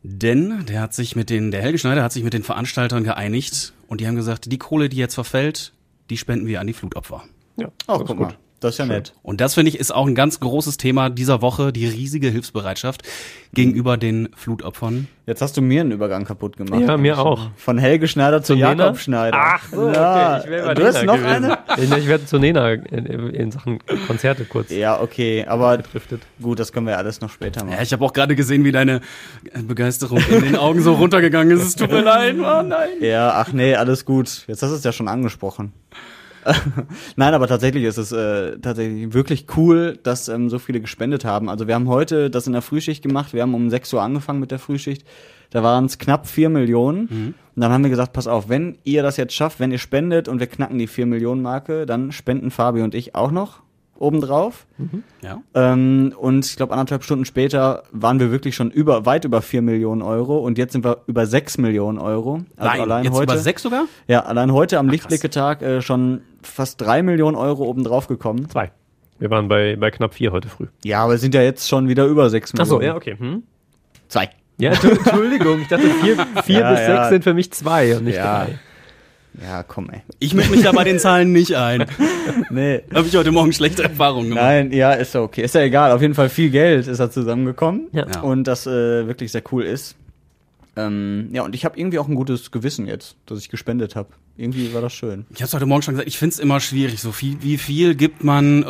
Denn der hat sich mit den, der Helge Schneider hat sich mit den Veranstaltern geeinigt und die haben gesagt, die Kohle, die jetzt verfällt, die spenden wir an die Flutopfer. Ja, Oh, das ist guck gut. mal. Das ist ja nett. Und das finde ich ist auch ein ganz großes Thema dieser Woche, die riesige Hilfsbereitschaft gegenüber den Flutopfern. Jetzt hast du mir einen Übergang kaputt gemacht. Ja, mir auch. Von Helge Schneider zu Nena? Jakob Schneider. Ach so, Ja, okay. Ich du hast noch gewesen. eine? Ich werde zu Nena in, in Sachen Konzerte kurz Ja, okay, aber driftet. gut, das können wir ja alles noch später machen. Ja, ich habe auch gerade gesehen, wie deine Begeisterung in den Augen so runtergegangen ist. Es tut mir leid. Oh nein. Ja, ach nee, alles gut. Jetzt hast du es ja schon angesprochen. Nein, aber tatsächlich ist es äh, tatsächlich wirklich cool, dass ähm, so viele gespendet haben. Also wir haben heute das in der Frühschicht gemacht. Wir haben um 6 Uhr angefangen mit der Frühschicht. Da waren es knapp 4 Millionen. Und dann haben wir gesagt, pass auf, wenn ihr das jetzt schafft, wenn ihr spendet und wir knacken die 4 Millionen Marke, dann spenden Fabi und ich auch noch obendrauf. Mhm. Ja. Ähm, und ich glaube, anderthalb Stunden später waren wir wirklich schon über, weit über 4 Millionen Euro und jetzt sind wir über 6 Millionen Euro. Also Nein, allein jetzt heute, über 6 sogar? Ja, allein heute am Lichtblicke-Tag äh, schon fast 3 Millionen Euro obendrauf gekommen. Zwei. Wir waren bei, bei knapp 4 heute früh. Ja, aber wir sind ja jetzt schon wieder über 6 Millionen. Achso, ja, okay. Hm. Zwei. Ja, Entschuldigung, ich dachte, 4 ja, bis 6 ja. sind für mich 2 und nicht 3. Ja, komm, ey. Ich mische mich da bei den Zahlen nicht ein. Nee. Habe ich heute Morgen schlechte Erfahrungen gemacht. Nein, ja, ist ja okay. Ist ja egal. Auf jeden Fall viel Geld ist da zusammengekommen. Ja. Und das äh, wirklich sehr cool ist. Ähm, ja, und ich habe irgendwie auch ein gutes Gewissen jetzt, dass ich gespendet habe. Irgendwie war das schön. Ich habe heute Morgen schon gesagt, ich find's immer schwierig. So viel, wie viel gibt man? Äh,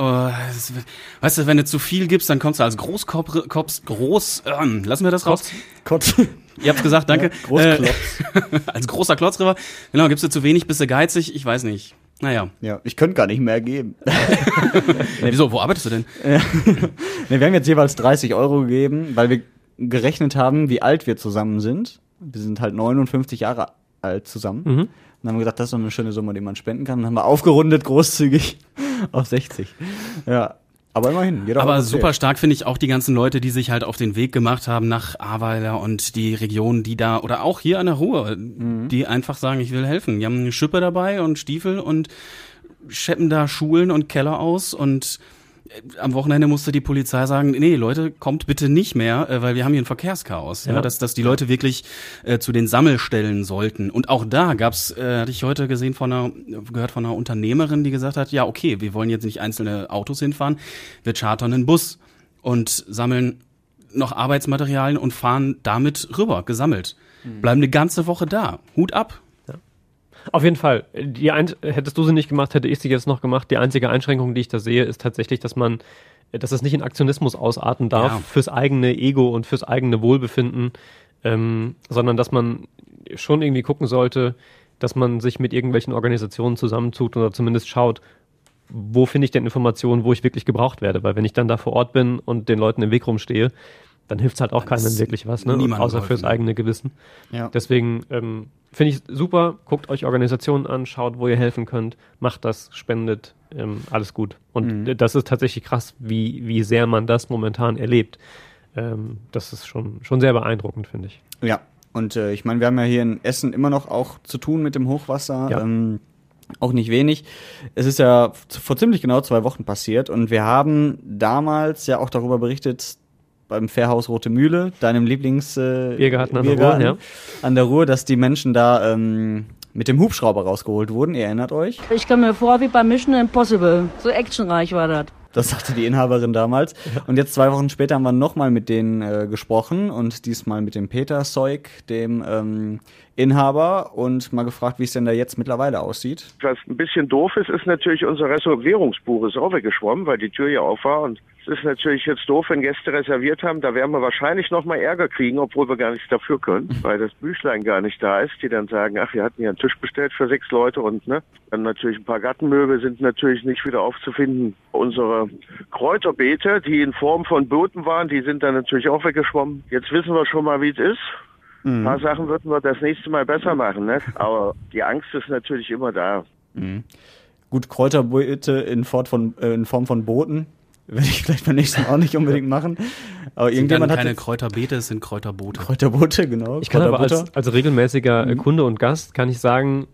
weißt du, wenn du zu viel gibst, dann kommst du als Großkopf, groß. Ähm, lassen wir das raus. Kotz. Ihr habt's gesagt, danke. Großklotz. Äh, als großer Klotz drüber. Genau, gibst du zu wenig, bist du geizig? Ich weiß nicht. Naja. Ja, ich könnte gar nicht mehr geben. Wieso? Wo arbeitest du denn? Nee, wir haben jetzt jeweils 30 Euro gegeben, weil wir gerechnet haben, wie alt wir zusammen sind. Wir sind halt 59 Jahre alt zusammen. Mhm. Und dann haben wir gesagt, das ist doch eine schöne Summe, die man spenden kann. Und dann haben wir aufgerundet großzügig auf 60. Ja, aber immerhin. Jeder Aber super stark finde ich auch die ganzen Leute, die sich halt auf den Weg gemacht haben nach Ahrweiler und die Regionen, die da, oder auch hier an der Ruhr, die einfach sagen, ich will helfen. Die haben eine Schippe dabei und Stiefel und scheppen da Schulen und Keller aus und am Wochenende musste die Polizei sagen, nee, Leute, kommt bitte nicht mehr, äh, weil wir haben hier ein Verkehrschaos. Ja. Ja. dass, dass die Leute wirklich äh, zu den Sammelstellen sollten. Und auch da gab's, äh, hatte ich heute gesehen von einer, gehört von einer Unternehmerin, die gesagt hat, ja, okay, wir wollen jetzt nicht einzelne Autos hinfahren, wir chartern einen Bus und sammeln noch Arbeitsmaterialien und fahren damit rüber, gesammelt. Bleiben eine ganze Woche da. Hut ab. Auf jeden Fall. Die ein hättest du sie nicht gemacht, hätte ich sie jetzt noch gemacht. Die einzige Einschränkung, die ich da sehe, ist tatsächlich, dass man, dass es nicht in Aktionismus ausarten darf Ja. fürs eigene Ego und fürs eigene Wohlbefinden, ähm, sondern dass man schon irgendwie gucken sollte, dass man sich mit irgendwelchen Organisationen zusammentut oder zumindest schaut, wo finde ich denn Informationen, wo ich wirklich gebraucht werde. Weil wenn ich dann da vor Ort bin und den Leuten im Weg rumstehe, dann hilft halt auch keinem wirklich was, ne? außer fürs eigene Gewissen. Ja. Deswegen ähm, finde ich super, guckt euch Organisationen an, schaut, wo ihr helfen könnt, macht das, spendet, ähm, alles gut. Und äh, das ist tatsächlich krass, wie, wie sehr man das momentan erlebt. Ähm, das ist schon, schon sehr beeindruckend, finde ich. Ja, und äh, ich meine, wir haben ja hier in Essen immer noch auch zu tun mit dem Hochwasser. Ja. Ähm, auch nicht wenig. Es ist ja vor ziemlich genau zwei Wochen passiert und wir haben damals ja auch darüber berichtet beim Fährhaus Rote Mühle, deinem Lieblings äh, Biergarten an der Ruhr, ja. an der Ruhr, dass die Menschen da ähm, mit dem Hubschrauber rausgeholt wurden. Ihr erinnert euch? Ich kam mir vor wie bei Mission Impossible. So actionreich war das. Das sagte die Inhaberin damals. Und jetzt zwei Wochen später haben wir nochmal mit denen äh, gesprochen und diesmal mit dem Peter Seuk, dem ähm, Inhaber, und mal gefragt, wie es denn da jetzt mittlerweile aussieht. Was ein bisschen doof ist, ist natürlich unser Reservierungsbuch ist auch weggeschwommen, weil die Tür ja auf war. Und es ist natürlich jetzt doof, wenn Gäste reserviert haben. Da werden wir wahrscheinlich noch mal Ärger kriegen, obwohl wir gar nichts dafür können, weil das Büchlein gar nicht da ist, die dann sagen, ach, wir hatten ja einen Tisch bestellt für sechs Leute und ne, dann natürlich ein paar Gartenmöbel sind natürlich nicht wieder aufzufinden. Unsere Kräuterbeete, die in Form von Booten waren, die sind dann natürlich auch weggeschwommen. Jetzt wissen wir schon mal, wie es ist. Ein paar Sachen würden wir das nächste Mal besser machen, ne? Aber die Angst ist natürlich immer da. Gut, Kräuterbeete in, von, äh, in Form von Booten werde ich vielleicht beim nächsten Mal auch nicht unbedingt machen. Aber Sind dann irgendjemand hat keine Kräuterbeete, es sind Kräuterboote. Kräuterboote, genau. Ich kann aber als, als regelmäßiger äh, Kunde und Gast kann ich sagen,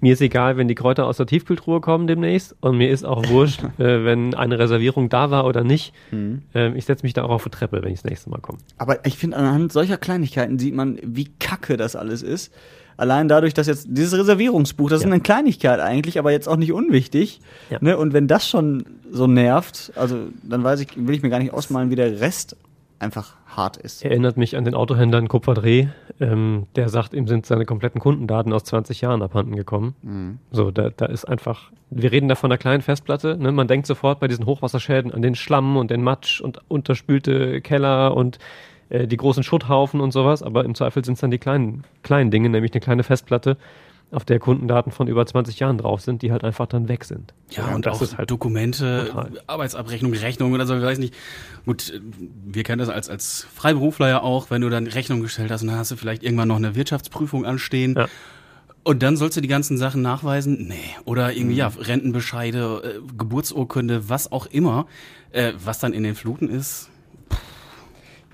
mir ist egal, wenn die Kräuter aus der Tiefkühltruhe kommen demnächst und mir ist auch wurscht, äh, wenn eine Reservierung da war oder nicht. Mhm. Ähm, ich setze mich da auch auf die Treppe, wenn ich das nächste Mal komme. Aber ich finde, anhand solcher Kleinigkeiten sieht man, wie kacke das alles ist. Allein dadurch, dass jetzt dieses Reservierungsbuch, das ist eine Kleinigkeit eigentlich, aber jetzt auch nicht unwichtig. Ja. Ne? Und wenn das schon so nervt, also dann weiß ich, will ich mir gar nicht ausmalen, wie der Rest einfach hart ist. Erinnert mich an den Autohändler in Kupferdreh, ähm, der sagt, ihm sind seine kompletten Kundendaten aus 20 Jahren abhanden gekommen. Mhm. So, da, da ist einfach, wir reden da von einer kleinen Festplatte, ne? man denkt sofort bei diesen Hochwasserschäden an den Schlamm und den Matsch und unterspülte Keller und äh, die großen Schutthaufen und sowas, aber im Zweifel sind es dann die kleinen, kleinen Dinge, nämlich eine kleine Festplatte, auf der Kundendaten von über 20 Jahren drauf sind, die halt einfach dann weg sind. Ja, und das auch halt Dokumente, brutal. Arbeitsabrechnung, Rechnung oder so, ich weiß nicht. Gut, äh, wir kennen das als, als Freiberufler ja auch, wenn du dann Rechnung gestellt hast und dann hast du vielleicht irgendwann noch eine Wirtschaftsprüfung anstehen. Ja. Und dann sollst du die ganzen Sachen nachweisen? Nee. Oder irgendwie, Mhm. ja, Rentenbescheide, äh, Geburtsurkunde, was auch immer, äh, was dann in den Fluten ist.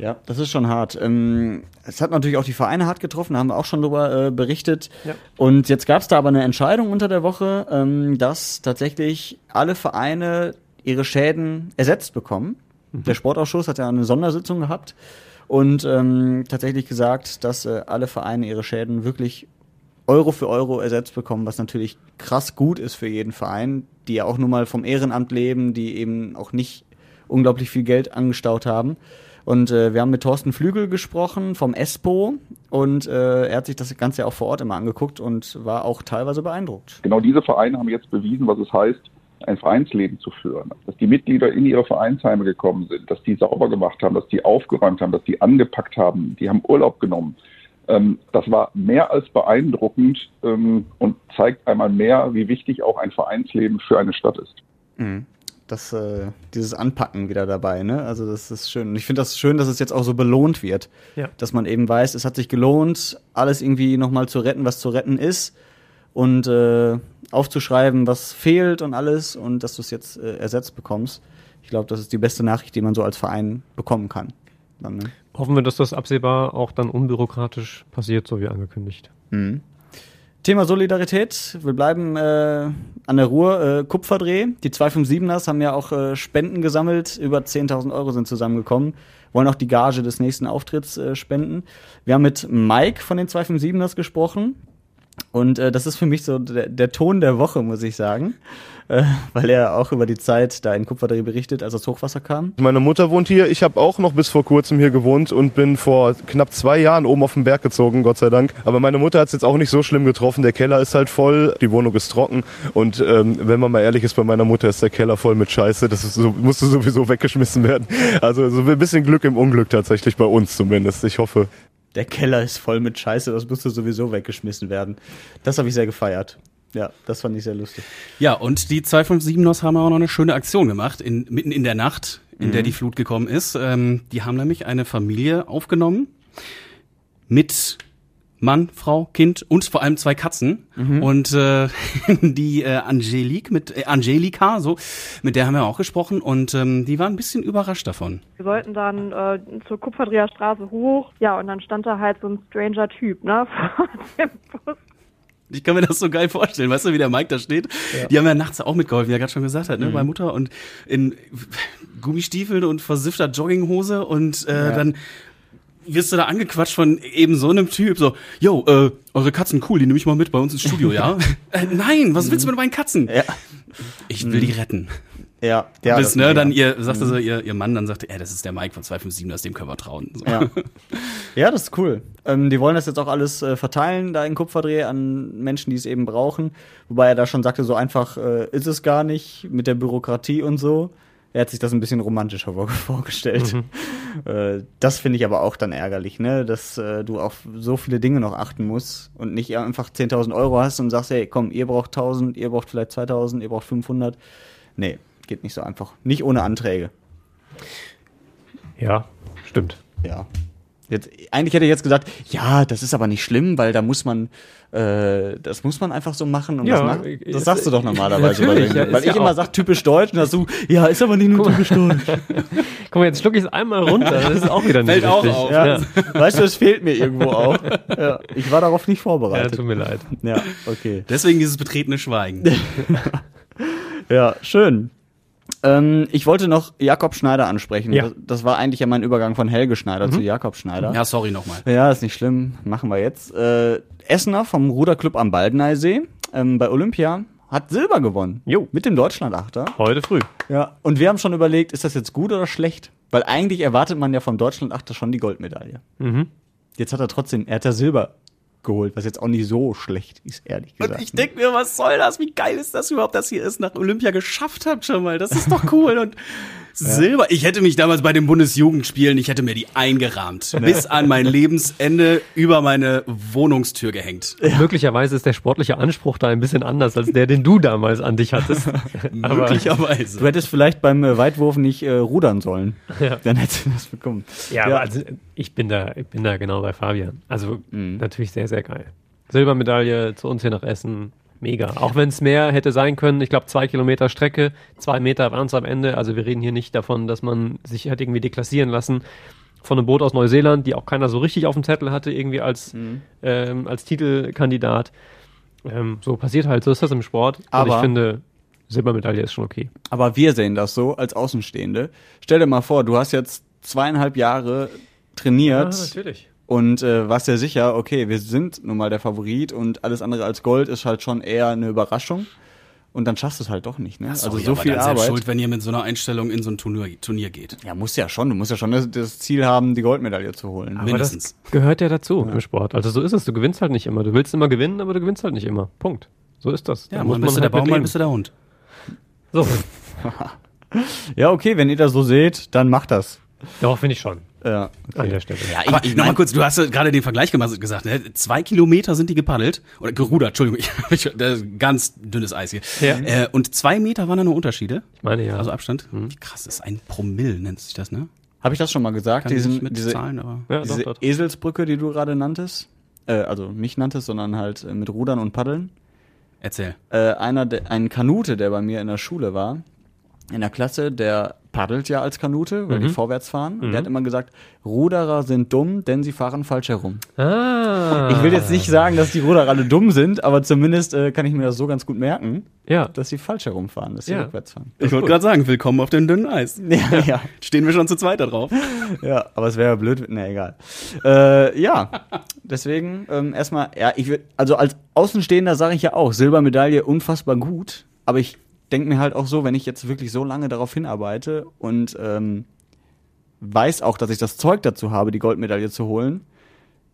Ja, das ist schon hart. Ähm, es hat natürlich auch die Vereine hart getroffen, da haben wir auch schon drüber äh, berichtet. Ja. Und jetzt gab es da aber eine Entscheidung unter der Woche, ähm, dass tatsächlich alle Vereine ihre Schäden ersetzt bekommen. Der Sportausschuss hat ja eine Sondersitzung gehabt und ähm, tatsächlich gesagt, dass äh, alle Vereine ihre Schäden wirklich Euro für Euro ersetzt bekommen, was natürlich krass gut ist für jeden Verein, die ja auch nur mal vom Ehrenamt leben, die eben auch nicht unglaublich viel Geld angestaut haben. Und äh, wir haben mit Thorsten Flügel gesprochen vom ESPO und äh, er hat sich das Ganze ja auch vor Ort immer angeguckt und war auch teilweise beeindruckt. Genau diese Vereine haben jetzt bewiesen, was es heißt, ein Vereinsleben zu führen. Dass die Mitglieder in ihre Vereinsheime gekommen sind, dass die sauber gemacht haben, dass die aufgeräumt haben, dass die angepackt haben, die haben Urlaub genommen. Ähm, das war mehr als beeindruckend ähm, und zeigt einmal mehr, wie wichtig auch ein Vereinsleben für eine Stadt ist. Mhm. Das, äh, dieses Anpacken wieder dabei, ne? Also das ist schön. Und ich finde das schön, dass es jetzt auch so belohnt wird. Ja. Dass man eben weiß, es hat sich gelohnt, alles irgendwie nochmal zu retten, was zu retten ist. Und äh, aufzuschreiben, was fehlt und alles und dass du es jetzt äh, ersetzt bekommst. Ich glaube, das ist die beste Nachricht, die man so als Verein bekommen kann. Dann, ne? Hoffen wir, dass das absehbar auch dann unbürokratisch passiert, so wie angekündigt. Mhm. Thema Solidarität. Wir bleiben äh, an der Ruhr. Äh, Kupferdreh. Die 257ers haben ja auch äh, Spenden gesammelt. Über 10.000 Euro sind zusammengekommen. Wollen auch die Gage des nächsten Auftritts äh, spenden. Wir haben mit Mike von den 257ers gesprochen. Und äh, das ist für mich so der, der Ton der Woche, muss ich sagen. Äh, weil er auch über die Zeit da in Kupferdreh berichtet, als das Hochwasser kam. Meine Mutter wohnt hier. Ich habe auch noch bis vor kurzem hier gewohnt und bin vor knapp zwei Jahren oben auf den Berg gezogen, Gott sei Dank. Aber meine Mutter hat es jetzt auch nicht so schlimm getroffen. Der Keller ist halt voll, die Wohnung ist trocken. Und ähm, wenn man mal ehrlich ist, bei meiner Mutter ist der Keller voll mit Scheiße. Das ist so, musste sowieso weggeschmissen werden. Also so ein bisschen Glück im Unglück tatsächlich bei uns zumindest. Ich hoffe. Der Keller ist voll mit Scheiße, das musste sowieso weggeschmissen werden. Das habe ich sehr gefeiert. Ja, das fand ich sehr lustig. Ja, und die 257ers haben auch noch eine schöne Aktion gemacht, in, mitten in der Nacht, in Mhm. der die Flut gekommen ist. Ähm, die haben nämlich eine Familie aufgenommen mit Mann, Frau, Kind und vor allem zwei Katzen. Mhm. Und äh, die äh, Angelique mit äh, Angelika, so, mit der haben wir auch gesprochen und ähm, die war ein bisschen überrascht davon. Wir sollten dann äh, zur Kupferdreher Straße hoch, ja, und dann stand da halt so ein stranger Typ, ne, vor dem Bus. Ich kann mir das so geil vorstellen, weißt du, wie der Mike da steht? Die haben ja nachts auch mitgeholfen, wie er gerade schon gesagt hat, ne, Mhm. bei Mutter und in Gummistiefeln und versiffter Jogginghose und äh, Ja. dann wirst du da angequatscht von eben so einem Typ, so, yo, äh, eure Katzen cool, die nehme ich mal mit bei uns ins Studio, ja? äh, nein, was willst du mit meinen Katzen? Ja. Ich will die retten. Ja, ja. Bis, das- ne, dann ihr, sagte Mhm. so, ihr, ihr Mann dann sagte, ey, das ist der Mike von 257, dem können wir trauen. So. Ja. Ja, das ist cool. Ähm, die wollen das jetzt auch alles äh, verteilen, da in Kupferdreh, an Menschen, die es eben brauchen. Wobei er da schon sagte, so einfach äh, ist es gar nicht mit der Bürokratie und so. Er hat sich das ein bisschen romantischer vor vorgestellt. Äh, das finde ich aber auch dann ärgerlich, ne? dass äh, du auf so viele Dinge noch achten musst und nicht einfach 10.000 Euro hast und sagst, hey, komm, ihr braucht 1.000, ihr braucht vielleicht 2.000, ihr braucht 500. Nee, geht nicht so einfach. Nicht ohne Anträge. Ja, stimmt. Ja. Jetzt, eigentlich hätte ich jetzt gesagt, ja, das ist aber nicht schlimm, weil da muss man, äh, das muss man einfach so machen. Und Ja, das, macht, ich- das sagst du doch normalerweise. Bei ja, weil ja ich immer auch- sag typisch deutsch und das du, ja, ist aber nicht nur typisch deutsch. Guck mal, jetzt schluck ich es einmal runter. Das ist auch wieder nicht Fällt auch richtig. auf. Ja. Ja. Weißt du, es fehlt mir irgendwo auch. Ja, ich war darauf nicht ja, vorbereitet. tut mir leid. Ja, okay. Deswegen dieses betretene Schweigen. Ja, schön. Ähm, ich wollte noch Jakob Schneider ansprechen. Ja. Das, das war eigentlich ja mein Übergang von Helge Schneider zu Jakob Schneider. Ja, sorry nochmal. Ja, ist nicht schlimm. Machen wir jetzt. Äh, Essener vom Ruderclub am Baldeneysee ähm, bei Olympia hat Silber gewonnen. Jo. Mit dem Deutschlandachter. Heute früh. Ja. Und wir haben schon überlegt, ist das jetzt gut oder schlecht? Weil eigentlich erwartet man ja vom Deutschlandachter schon die Goldmedaille. Mhm. Jetzt hat er trotzdem, er hat ja Silber geholt, was jetzt auch nicht so schlecht ist, ehrlich gesagt. Und ich denke mir, was soll das? Wie geil ist das überhaupt, dass ihr es nach Olympia geschafft habt schon mal? Das ist doch cool. Und Silber. Ich hätte mich damals bei den Bundesjugendspielen, ich hätte mir die eingerahmt. Bis an mein Lebensende über meine Wohnungstür gehängt. Möglicherweise ist der sportliche Anspruch da ein bisschen anders als der, den du damals an dich hattest. Aber Möglicherweise. Du hättest vielleicht beim äh, Weitwurf nicht äh, rudern sollen. Ja. Dann hättest du das bekommen. Ja, aber also, ich bin da, ich bin da genau bei Fabian. Also natürlich sehr, sehr geil. Silbermedaille zu uns hier nach Essen, mega. Auch wenn es mehr hätte sein können, ich glaube zwei Kilometer Strecke, zwei Meter waren es am Ende. Also wir reden hier nicht davon, dass man sich hat irgendwie deklassieren lassen von einem Boot aus Neuseeland, die auch keiner so richtig auf dem Zettel hatte, irgendwie als, ähm, als Titelkandidat. Ähm, so passiert halt, so ist das im Sport. Und Aber- ich finde, Silbermedaille ist schon okay. Aber wir sehen das so als Außenstehende. Stell dir mal vor, du hast jetzt zweieinhalb Jahre trainiert natürlich. Und äh, warst ja sicher, okay, wir sind nun mal der Favorit und alles andere als Gold ist halt schon eher eine Überraschung. Und dann schaffst du es halt doch nicht, ne? Sorry, also so aber viel dann Arbeit. schuld, wenn ihr mit so einer Einstellung in so ein Turnier, Turnier geht. Ja, muss ja schon. Du musst ja schon das, das Ziel haben, die Goldmedaille zu holen. Aber Mindestens. das gehört ja dazu im Sport. Also so ist es. Du gewinnst halt nicht immer. Du willst immer gewinnen, aber du gewinnst halt nicht immer. Punkt. So ist das. Ja, Da mal bist du der halt mit Baum, mal bist du der Hund. So. Ja, okay, wenn ihr das so seht, dann macht das. Ja, finde ich schon. Ja, An der Stelle. Ja, Aber ich, noch mal kurz, du hast ja gerade den Vergleich gemacht, gesagt, ne? zwei Kilometer sind die gepaddelt oder gerudert, Entschuldigung, ich, ich, das ist ganz dünnes Eis hier. Ja. Äh, und zwei Meter waren da nur Unterschiede, Ich meine ja. also Abstand. Wie krass, das ist ein Promille, nennt sich das, ne? Habe ich das schon mal gesagt? Kann ich Diesen, mit diese Zahlen, aber ja, diese doch, doch. Eselsbrücke, die du gerade nanntest, äh, also nicht nanntest, sondern halt äh, mit Rudern und Paddeln. erzähl. Äh, einer, der, ein Kanute, der bei mir in der Schule war, in der Klasse, der paddelt ja als Kanute, weil die vorwärts fahren. Und der hat immer gesagt, Ruderer sind dumm, denn sie fahren falsch herum. Ah. Ich will jetzt nicht sagen, dass die Ruderer alle dumm sind, aber zumindest äh, kann ich mir das so ganz gut merken, Ja. dass sie falsch herumfahren, dass sie Ja. rückwärts fahren. Ich wollte gerade sagen, willkommen auf dem dünnen Eis. Ja, ja. Stehen wir schon zu zweit da drauf. Ja, aber es wäre ja blöd. Ne, egal. Äh, ja, deswegen ähm, erstmal, ja, ich würd, also als Außenstehender sage ich ja auch, Silbermedaille unfassbar gut, aber ich denke mir halt auch so, wenn ich jetzt wirklich so lange darauf hinarbeite und ähm, weiß auch, dass ich das Zeug dazu habe, die Goldmedaille zu holen,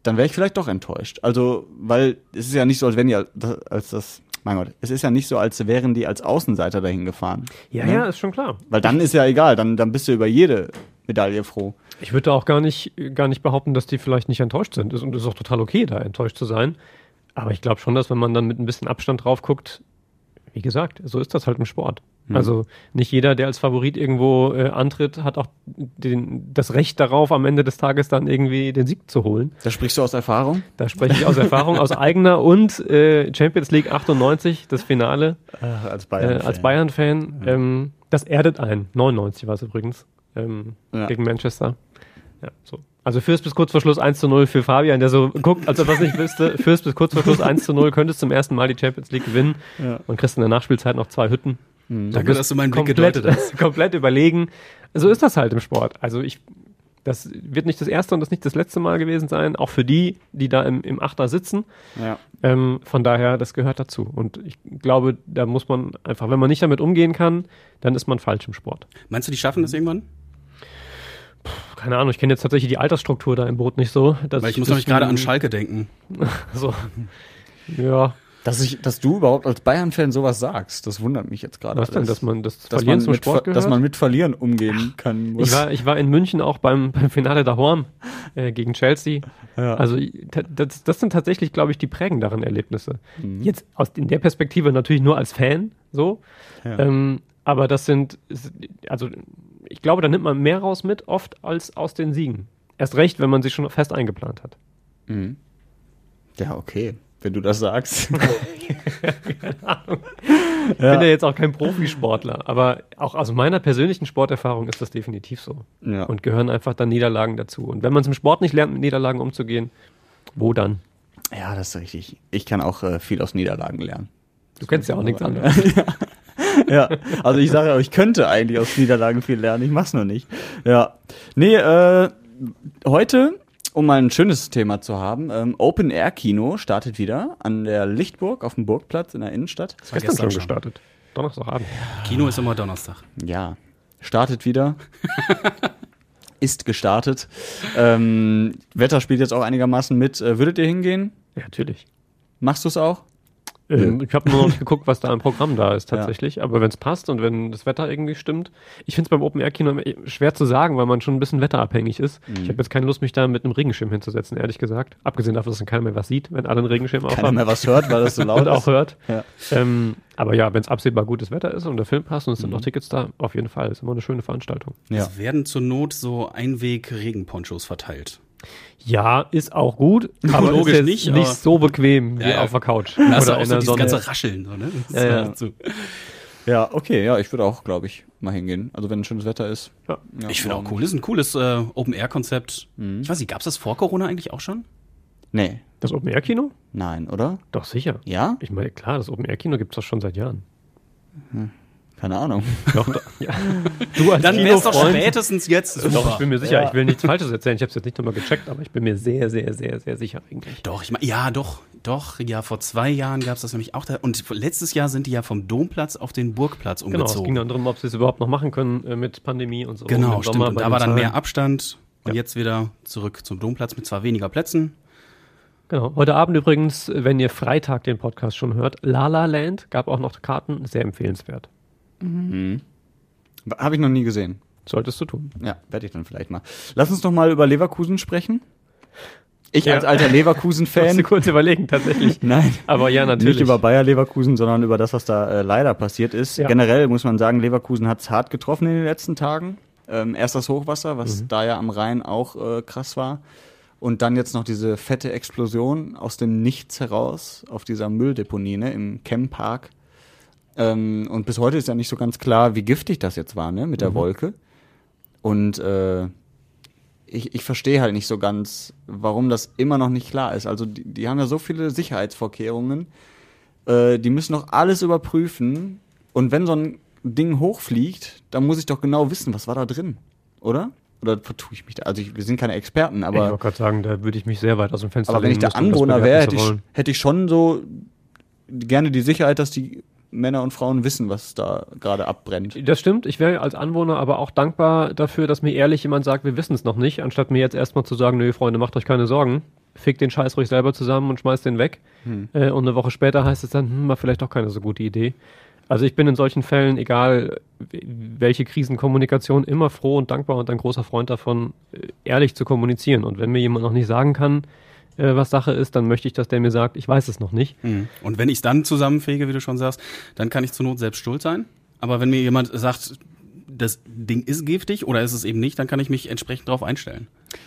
dann wäre ich vielleicht doch enttäuscht. Also, weil es ist ja nicht so, als wenn die als, das, mein Gott, es ist ja nicht so, als wären die als Außenseiter dahin gefahren. Ja, Ne? ja, ist schon klar. Weil dann ist ja egal, dann, dann bist du über jede Medaille froh. Ich würde auch gar nicht, gar nicht behaupten, dass die vielleicht nicht enttäuscht sind. Und es ist auch total okay, da enttäuscht zu sein. Aber ich glaube schon, dass wenn man dann mit ein bisschen Abstand drauf guckt, wie gesagt, so ist das halt im Sport. Also nicht jeder, der als Favorit irgendwo äh, antritt, hat auch den, das Recht darauf, am Ende des Tages dann irgendwie den Sieg zu holen. Da sprichst du aus Erfahrung? Da spreche ich aus Erfahrung, aus eigener und äh, Champions League 98, das Finale, als äh, als Bayern-Fan. Ähm, das erdet ein. 99 war es übrigens. Ähm, Ja. Gegen Manchester. Ja, so. Also Fürst bis kurz vor Schluss 1 zu 0 für Fabian, der so guckt, als ob er es nicht wüsste. Fürst bis kurz vor Schluss 1 zu 0, könntest zum ersten Mal die Champions League gewinnen Ja. und kriegst in der Nachspielzeit noch zwei Hütten. Danke, dass du meinen Blick komplett, gedeutet hast. komplett überlegen. So ist das halt im Sport. Also ich, das wird nicht das erste und das nicht das letzte Mal gewesen sein, auch für die, die da im, im Achter sitzen. Ja. Ähm, von daher, das gehört dazu. Und ich glaube, da muss man einfach, wenn man nicht damit umgehen kann, dann ist man falsch im Sport. Meinst du, die schaffen das irgendwann? Keine Ahnung, ich kenne jetzt tatsächlich die Altersstruktur da im Boot nicht so. Dass Weil ich muss das- nämlich gerade an Schalke denken. So. Ja. Dass, ich, dass du überhaupt als Bayern-Fan sowas sagst, das wundert mich jetzt gerade. Was denn, dass man das dass Verlieren man, zum mit, Sport dass man mit Verlieren umgehen kann. Muss. Ich war, ich war in München auch beim, beim Finale der Horm äh, gegen Chelsea. Ja. Also das, das sind tatsächlich, glaube ich, die prägenderen Erlebnisse. Mhm. Jetzt aus in der Perspektive natürlich nur als Fan so. Ja. Ähm, aber das sind, also ich glaube, da nimmt man mehr raus mit, oft als aus den Siegen. Erst recht, wenn man sich schon fest eingeplant hat. Mhm. Ja, okay. Wenn du das sagst. Keine Ahnung. Ich bin ja jetzt auch kein Profisportler, aber auch aus meiner persönlichen Sporterfahrung ist das definitiv so. Ja. Und gehören einfach dann Niederlagen dazu. Und wenn man es im Sport nicht lernt, mit Niederlagen umzugehen, wo dann? Ja, das ist richtig. Ich kann auch äh, viel aus Niederlagen lernen. Du kennst ja auch nichts anderes. ja, also ich sage ja, ich könnte eigentlich aus Niederlagen viel lernen, ich mach's nur nicht. Ja. Nee, äh, heute, um mal ein schönes Thema zu haben, ähm, Open Air Kino startet wieder an der Lichtburg auf dem Burgplatz in der Innenstadt. Das gestern, schon gestartet. Donnerstagabend. Kino ist immer Donnerstag. Ja, startet wieder. ist gestartet. Ähm, Wetter spielt jetzt auch einigermaßen mit. Äh, würdet ihr hingehen? Ja, natürlich. Machst du es auch? Ähm, ich habe nur noch nicht geguckt, was da im Programm da ist tatsächlich. Ja. Aber wenn es passt und wenn das Wetter irgendwie stimmt. Ich finde es beim Open-Air-Kino schwer zu sagen, weil man schon ein bisschen wetterabhängig ist. Mhm. Ich habe jetzt keine Lust, mich da mit einem Regenschirm hinzusetzen, ehrlich gesagt. Abgesehen davon, dass dann keiner mehr was sieht, wenn alle einen Regenschirm aufhaben. Keiner mehr was hört, weil das so laut und ist. auch hört. Ja. Ähm, aber ja, wenn es absehbar gutes Wetter ist und der Film passt und es sind noch Tickets da, auf jeden Fall. Ist immer eine schöne Veranstaltung. Ja. Es werden zur Not so Einweg-Regenponchos verteilt. Ja, ist auch gut, aber logisch ist nicht, nicht aber- so bequem wie Ja, ja. auf der Couch. Da hast du Oder auch in so der dieses Sonne. ganze Rascheln. So, ne? Das Ja, ja. dazu. Ja, okay, ja, ich würde auch, glaube ich, mal hingehen. Also wenn ein schönes Wetter ist. Ja. ich finde auch cool. Das ist ein cooles äh, Open-Air-Konzept. Mhm. Ich weiß nicht, gab es das vor Corona eigentlich auch schon? Nee. Das Open-Air-Kino? Nein, oder? Doch, sicher. Ja? Ich meine, klar, das Open-Air-Kino gibt es doch schon seit Jahren. Keine Ahnung. Doch, doch. Ja. Du als Dann wär's doch spätestens jetzt super. Doch, ich bin mir sicher. Ja. Ich will nichts Falsches erzählen. Ich habe es jetzt nicht nochmal gecheckt, aber ich bin mir sehr, sehr, sehr, sehr sicher eigentlich. Doch, ich meine, ja, doch, doch, ja, vor zwei Jahren gab es das nämlich auch da. Und letztes Jahr sind die ja vom Domplatz auf den Burgplatz Genau, es ging umgezogen. dann darum, ob sie es überhaupt noch machen können äh, mit Pandemie und so. Genau, Im stimmt. Sommer Und da war dann mehr Abstand. Und jetzt wieder zurück zum Domplatz mit zwar weniger Plätzen. Genau. Heute Abend übrigens, wenn ihr Freitag den Podcast schon hört, La La Land gab auch noch Karten, sehr empfehlenswert. Mhm. Habe ich noch nie gesehen. Solltest du tun. Ja, werde ich dann vielleicht mal. Lass uns noch mal über Leverkusen sprechen. Ich Ja. als alter Leverkusen-Fan. Kurz überlegen, tatsächlich. Nein. Aber ja, natürlich. Nicht über Bayer Leverkusen, sondern über das, was da äh, leider passiert ist. Ja. Generell muss man sagen, Leverkusen hat es hart getroffen in den letzten Tagen. Ähm, erst das Hochwasser, was Mhm. da ja am Rhein auch äh, krass war. Und dann jetzt noch diese fette Explosion aus dem Nichts heraus auf dieser Mülldeponie ne, im Chempark. Ähm, und bis heute ist ja nicht so ganz klar, wie giftig das jetzt war, ne, mit der Mhm. Wolke. Und äh, ich, ich verstehe halt nicht so ganz, warum das immer noch nicht klar ist. Also die, die haben ja so viele Sicherheitsvorkehrungen, äh, die müssen doch alles überprüfen. Und wenn so ein Ding hochfliegt, dann muss ich doch genau wissen, was war da drin, oder? Oder vertue ich mich da? Also ich, wir sind keine Experten, ich aber, wollte gerade sagen, da würde ich mich sehr weit aus dem Fenster aber wenn ich der müssen, Anwohner wäre, hätte ich, hätte ich schon so gerne die Sicherheit, dass die Männer und Frauen wissen, was da gerade abbrennt. Das stimmt. Ich wäre als Anwohner aber auch dankbar dafür, dass mir ehrlich jemand sagt, wir wissen es noch nicht, anstatt mir jetzt erstmal zu sagen, nö, Freunde, macht euch keine Sorgen. Fickt den Scheiß ruhig selber zusammen und schmeißt den weg. Hm. Äh, und eine Woche später heißt es dann, hm, war vielleicht doch keine so gute Idee. Also ich bin in solchen Fällen, egal welche Krisenkommunikation, immer froh und dankbar und ein großer Freund davon, äh, ehrlich zu kommunizieren. Und wenn mir jemand noch nicht sagen kann, äh, was Sache ist, dann möchte ich, dass der mir sagt, ich weiß es noch nicht. Mhm. Und wenn ich es dann zusammenfege, wie du schon sagst, dann kann ich zur Not selbst schuld sein. Aber wenn mir jemand sagt, das Ding ist giftig oder ist es eben nicht, dann kann ich mich entsprechend darauf einstellen.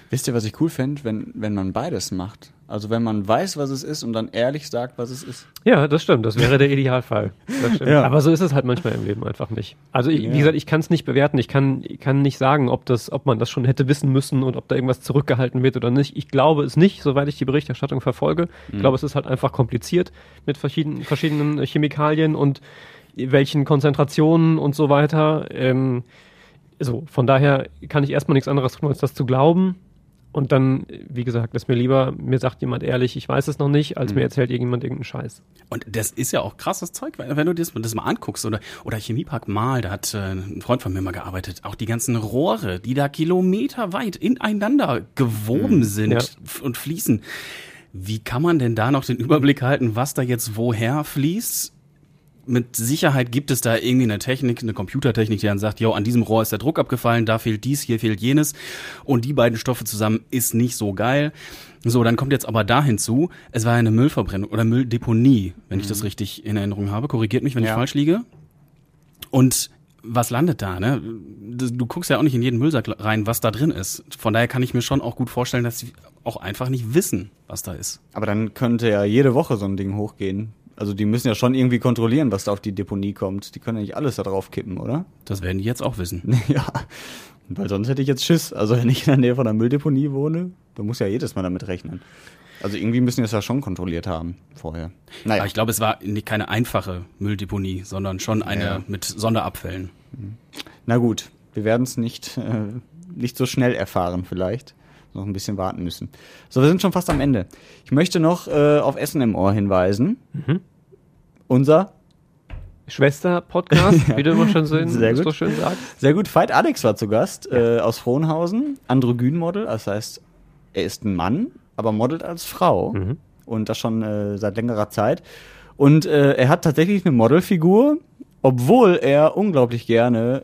Wisst ihr, was ich cool fände, wenn, wenn man beides macht? Also wenn man weiß, was es ist und dann ehrlich sagt, was es ist. Ja, das stimmt. Das wäre der Idealfall. Das stimmt. Ja. Aber so ist es halt manchmal im Leben einfach nicht. Also ich, Ja. wie gesagt, ich kann es nicht bewerten. Ich kann, ich kann nicht sagen, ob das, ob man das schon hätte wissen müssen und ob da irgendwas zurückgehalten wird oder nicht. Ich glaube es nicht, soweit ich die Berichterstattung verfolge. Ich Mhm. glaube, es ist halt einfach kompliziert mit verschiedenen, verschiedenen Chemikalien und welchen Konzentrationen und so weiter. Ähm, so, von daher kann ich erstmal nichts anderes tun, als das zu glauben. Und dann, wie gesagt, ist mir lieber, mir sagt jemand ehrlich, ich weiß es noch nicht, als Mhm. mir erzählt irgendjemand irgendeinen Scheiß. Und das ist ja auch krasses Zeug, wenn wenn du dir das, das mal anguckst. Oder, oder Chemiepark Mal, da hat äh, ein Freund von mir mal gearbeitet. Auch die ganzen Rohre, die da kilometerweit ineinander gewoben Mhm. sind Ja. und fließen. Wie kann man denn da noch den Überblick halten, was da jetzt woher fließt? Mit Sicherheit gibt es da irgendwie eine Technik, eine Computertechnik, die dann sagt, jo, an diesem Rohr ist der Druck abgefallen, da fehlt dies, hier fehlt jenes. Und die beiden Stoffe zusammen ist nicht so geil. So, dann kommt jetzt aber da hinzu, es war eine Müllverbrennung oder Mülldeponie, wenn ich das richtig in Erinnerung habe. Korrigiert mich, wenn ich Ja. falsch liege. Und was landet da, ne? Du guckst ja auch nicht in jeden Müllsack rein, was da drin ist. Von daher kann ich mir schon auch gut vorstellen, dass sie auch einfach nicht wissen, was da ist. Aber dann könnte ja jede Woche so ein Ding hochgehen. Also die müssen ja schon irgendwie kontrollieren, was da auf die Deponie kommt. Die können ja nicht alles da drauf kippen, oder? Das werden die jetzt auch wissen. ja. Weil sonst hätte ich jetzt Schiss. Also wenn ich in der Nähe von einer Mülldeponie wohne, dann muss ja jedes Mal damit rechnen. Also irgendwie müssen die es ja schon kontrolliert haben vorher. Naja. Aber ich glaube, es war nicht keine einfache Mülldeponie, sondern schon eine ja. mit Sonderabfällen. Na gut, wir werden es nicht, äh, nicht so schnell erfahren vielleicht. Noch ein bisschen warten müssen. So, wir sind schon fast am Ende. Ich möchte noch äh, auf Essen im Ohr hinweisen. Mhm. Unser Schwester-Podcast, ja. wie du immer schon so, Sehr gut. so schön sagst. Sehr gut. Veit Alex war zu Gast ja. äh, aus Frohnhausen, Androgyn-Model, das heißt, er ist ein Mann, aber modelt als Frau mhm. und das schon äh, seit längerer Zeit. Und äh, er hat tatsächlich eine Modelfigur, obwohl er unglaublich gerne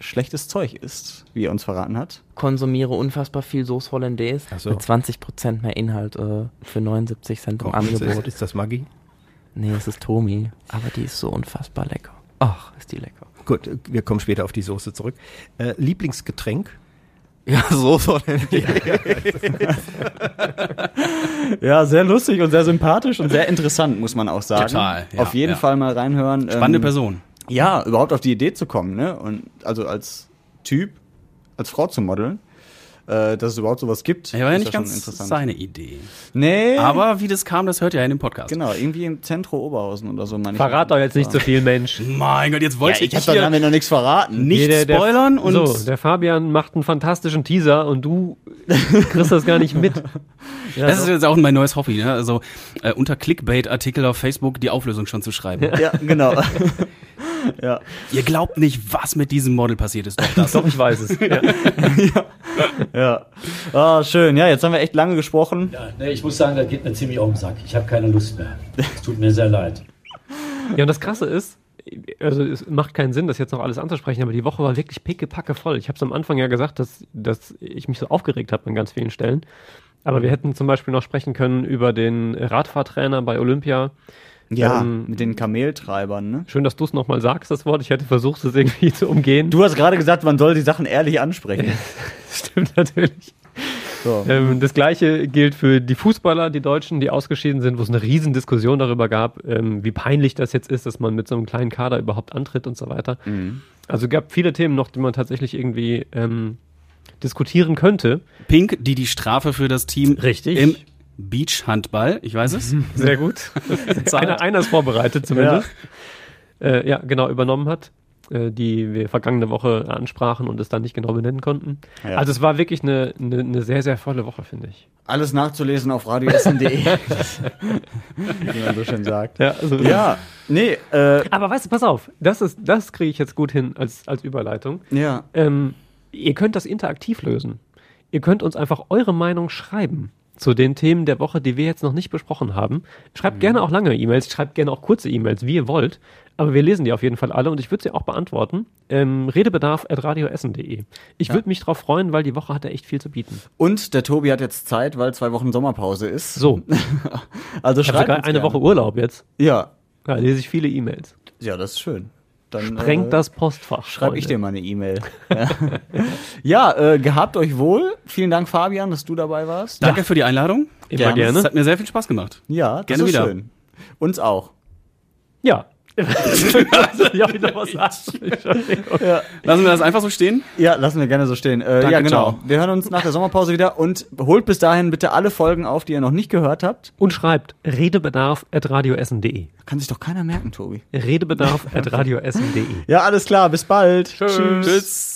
schlechtes Zeug isst, wie er uns verraten hat. Konsumiere unfassbar viel Sauce Hollandaise so. mit 20% mehr Inhalt äh, für 79 Cent im Angebot. Ist, ist das Maggi? Nee, es ist Tomi, aber die ist so unfassbar lecker. Ach, ist die lecker. Gut, wir kommen später auf die Soße zurück. Äh, Lieblingsgetränk? Ja, so soll Ja, sehr lustig und sehr sympathisch und sehr interessant, muss man auch sagen. Total. Ja, auf jeden ja. Fall mal reinhören. Spannende ähm, Person. Ja, überhaupt auf die Idee zu kommen, ne? Und also als Typ, als Frau zu modeln äh, dass es überhaupt sowas gibt. Ja, war ja nicht ganz seine Idee. Nee. Aber wie das kam, das hört ihr ja in dem Podcast. Genau, irgendwie im Zentrum Oberhausen oder so. Meine Verrat doch jetzt nicht so viel, Mensch. Mein Gott, jetzt wollte ja, ich. Ich hab dann noch nichts verraten. Nicht der, der, spoilern und. So, der Fabian macht einen fantastischen Teaser und du kriegst das gar nicht mit. Ja, das doch. ist jetzt auch mein neues Hobby, ne? Also äh, unter Clickbait-Artikel auf Facebook die Auflösung schon zu schreiben. Ja, genau. ja. Ihr glaubt nicht, was mit diesem Model passiert ist. Doch, das. doch ich weiß es. Ja. ja. Ja. Ah, schön. Ja, jetzt haben wir echt lange gesprochen. Ja, nee, ich muss sagen, das geht mir ziemlich auf den Sack. Ich habe keine Lust mehr. Es tut mir sehr leid. Ja, und das Krasse ist, also es macht keinen Sinn, das jetzt noch alles anzusprechen, aber die Woche war wirklich pickepacke voll. Ich habe es am Anfang ja gesagt, dass, dass ich mich so aufgeregt habe an ganz vielen Stellen. Aber wir hätten zum Beispiel noch sprechen können über den Radfahrtrainer bei Olympia. Ja, ähm, mit den Kameltreibern, ne? Schön, dass du es nochmal sagst, das Wort. Ich hätte versucht, es irgendwie zu umgehen. Du hast gerade gesagt, man soll die Sachen ehrlich ansprechen. Stimmt natürlich. So. Ähm, das gleiche gilt für die Fußballer, die Deutschen, die ausgeschieden sind, wo es eine riesen Diskussion darüber gab, ähm, wie peinlich das jetzt ist, dass man mit so einem kleinen Kader überhaupt antritt und so weiter. Mhm. Also gab viele Themen noch, die man tatsächlich irgendwie ähm, diskutieren könnte. Pink, die die Strafe für das Team Richtig. im Beachhandball, ich weiß es. Sehr gut. einer, einer ist vorbereitet zumindest. Ja. Äh, ja, genau, übernommen hat, äh, die wir vergangene Woche ansprachen und es dann nicht genau benennen konnten. Ja. Also es war wirklich eine, eine, eine, sehr, sehr volle Woche, finde ich. Alles nachzulesen auf radioessen.de, wie man so schön sagt. Ja, also ja nee. Äh, Aber weißt du, pass auf, das, ist, das kriege ich jetzt gut hin als, als Überleitung. Ja. Ähm, ihr könnt das interaktiv lösen. Ihr könnt uns einfach eure Meinung schreiben zu den Themen der Woche, die wir jetzt noch nicht besprochen haben. Schreibt mhm. gerne auch lange E-Mails, schreibt gerne auch kurze E-Mails, wie ihr wollt. Aber wir lesen die auf jeden Fall alle und ich würde sie auch beantworten. Ähm, Redebedarf at radioessen.de. Ich ja. würde mich drauf freuen, weil die Woche hat er echt viel zu bieten. Und der Tobi hat jetzt Zeit, weil zwei Wochen Sommerpause ist. So. also ich schreibt eine gerne. Woche Urlaub jetzt. Ja. Da lese ich viele E-Mails. Ja, das ist schön. Dann, Sprengt äh, das Postfach. Schreibe ich dir mal eine E-Mail. ja, ja äh, gehabt euch wohl. Vielen Dank, Fabian, dass du dabei warst. Danke ja. für die Einladung. Immer gerne. gerne. Es hat mir sehr viel Spaß gemacht. Ja, das gerne ist wieder. schön. Uns auch. Ja. ja, wieder was ja. Lassen wir das einfach so stehen? Ja, lassen wir gerne so stehen. Äh, Danke, ja, genau. Ciao. Wir hören uns nach der Sommerpause wieder und holt bis dahin bitte alle Folgen auf, die ihr noch nicht gehört habt. Und schreibt redebedarf.radioessen.de. Kann sich doch keiner merken, Tobi. Redebedarf.radioessen.de. Ja, alles klar. Bis bald. Tschüss. Tschüss.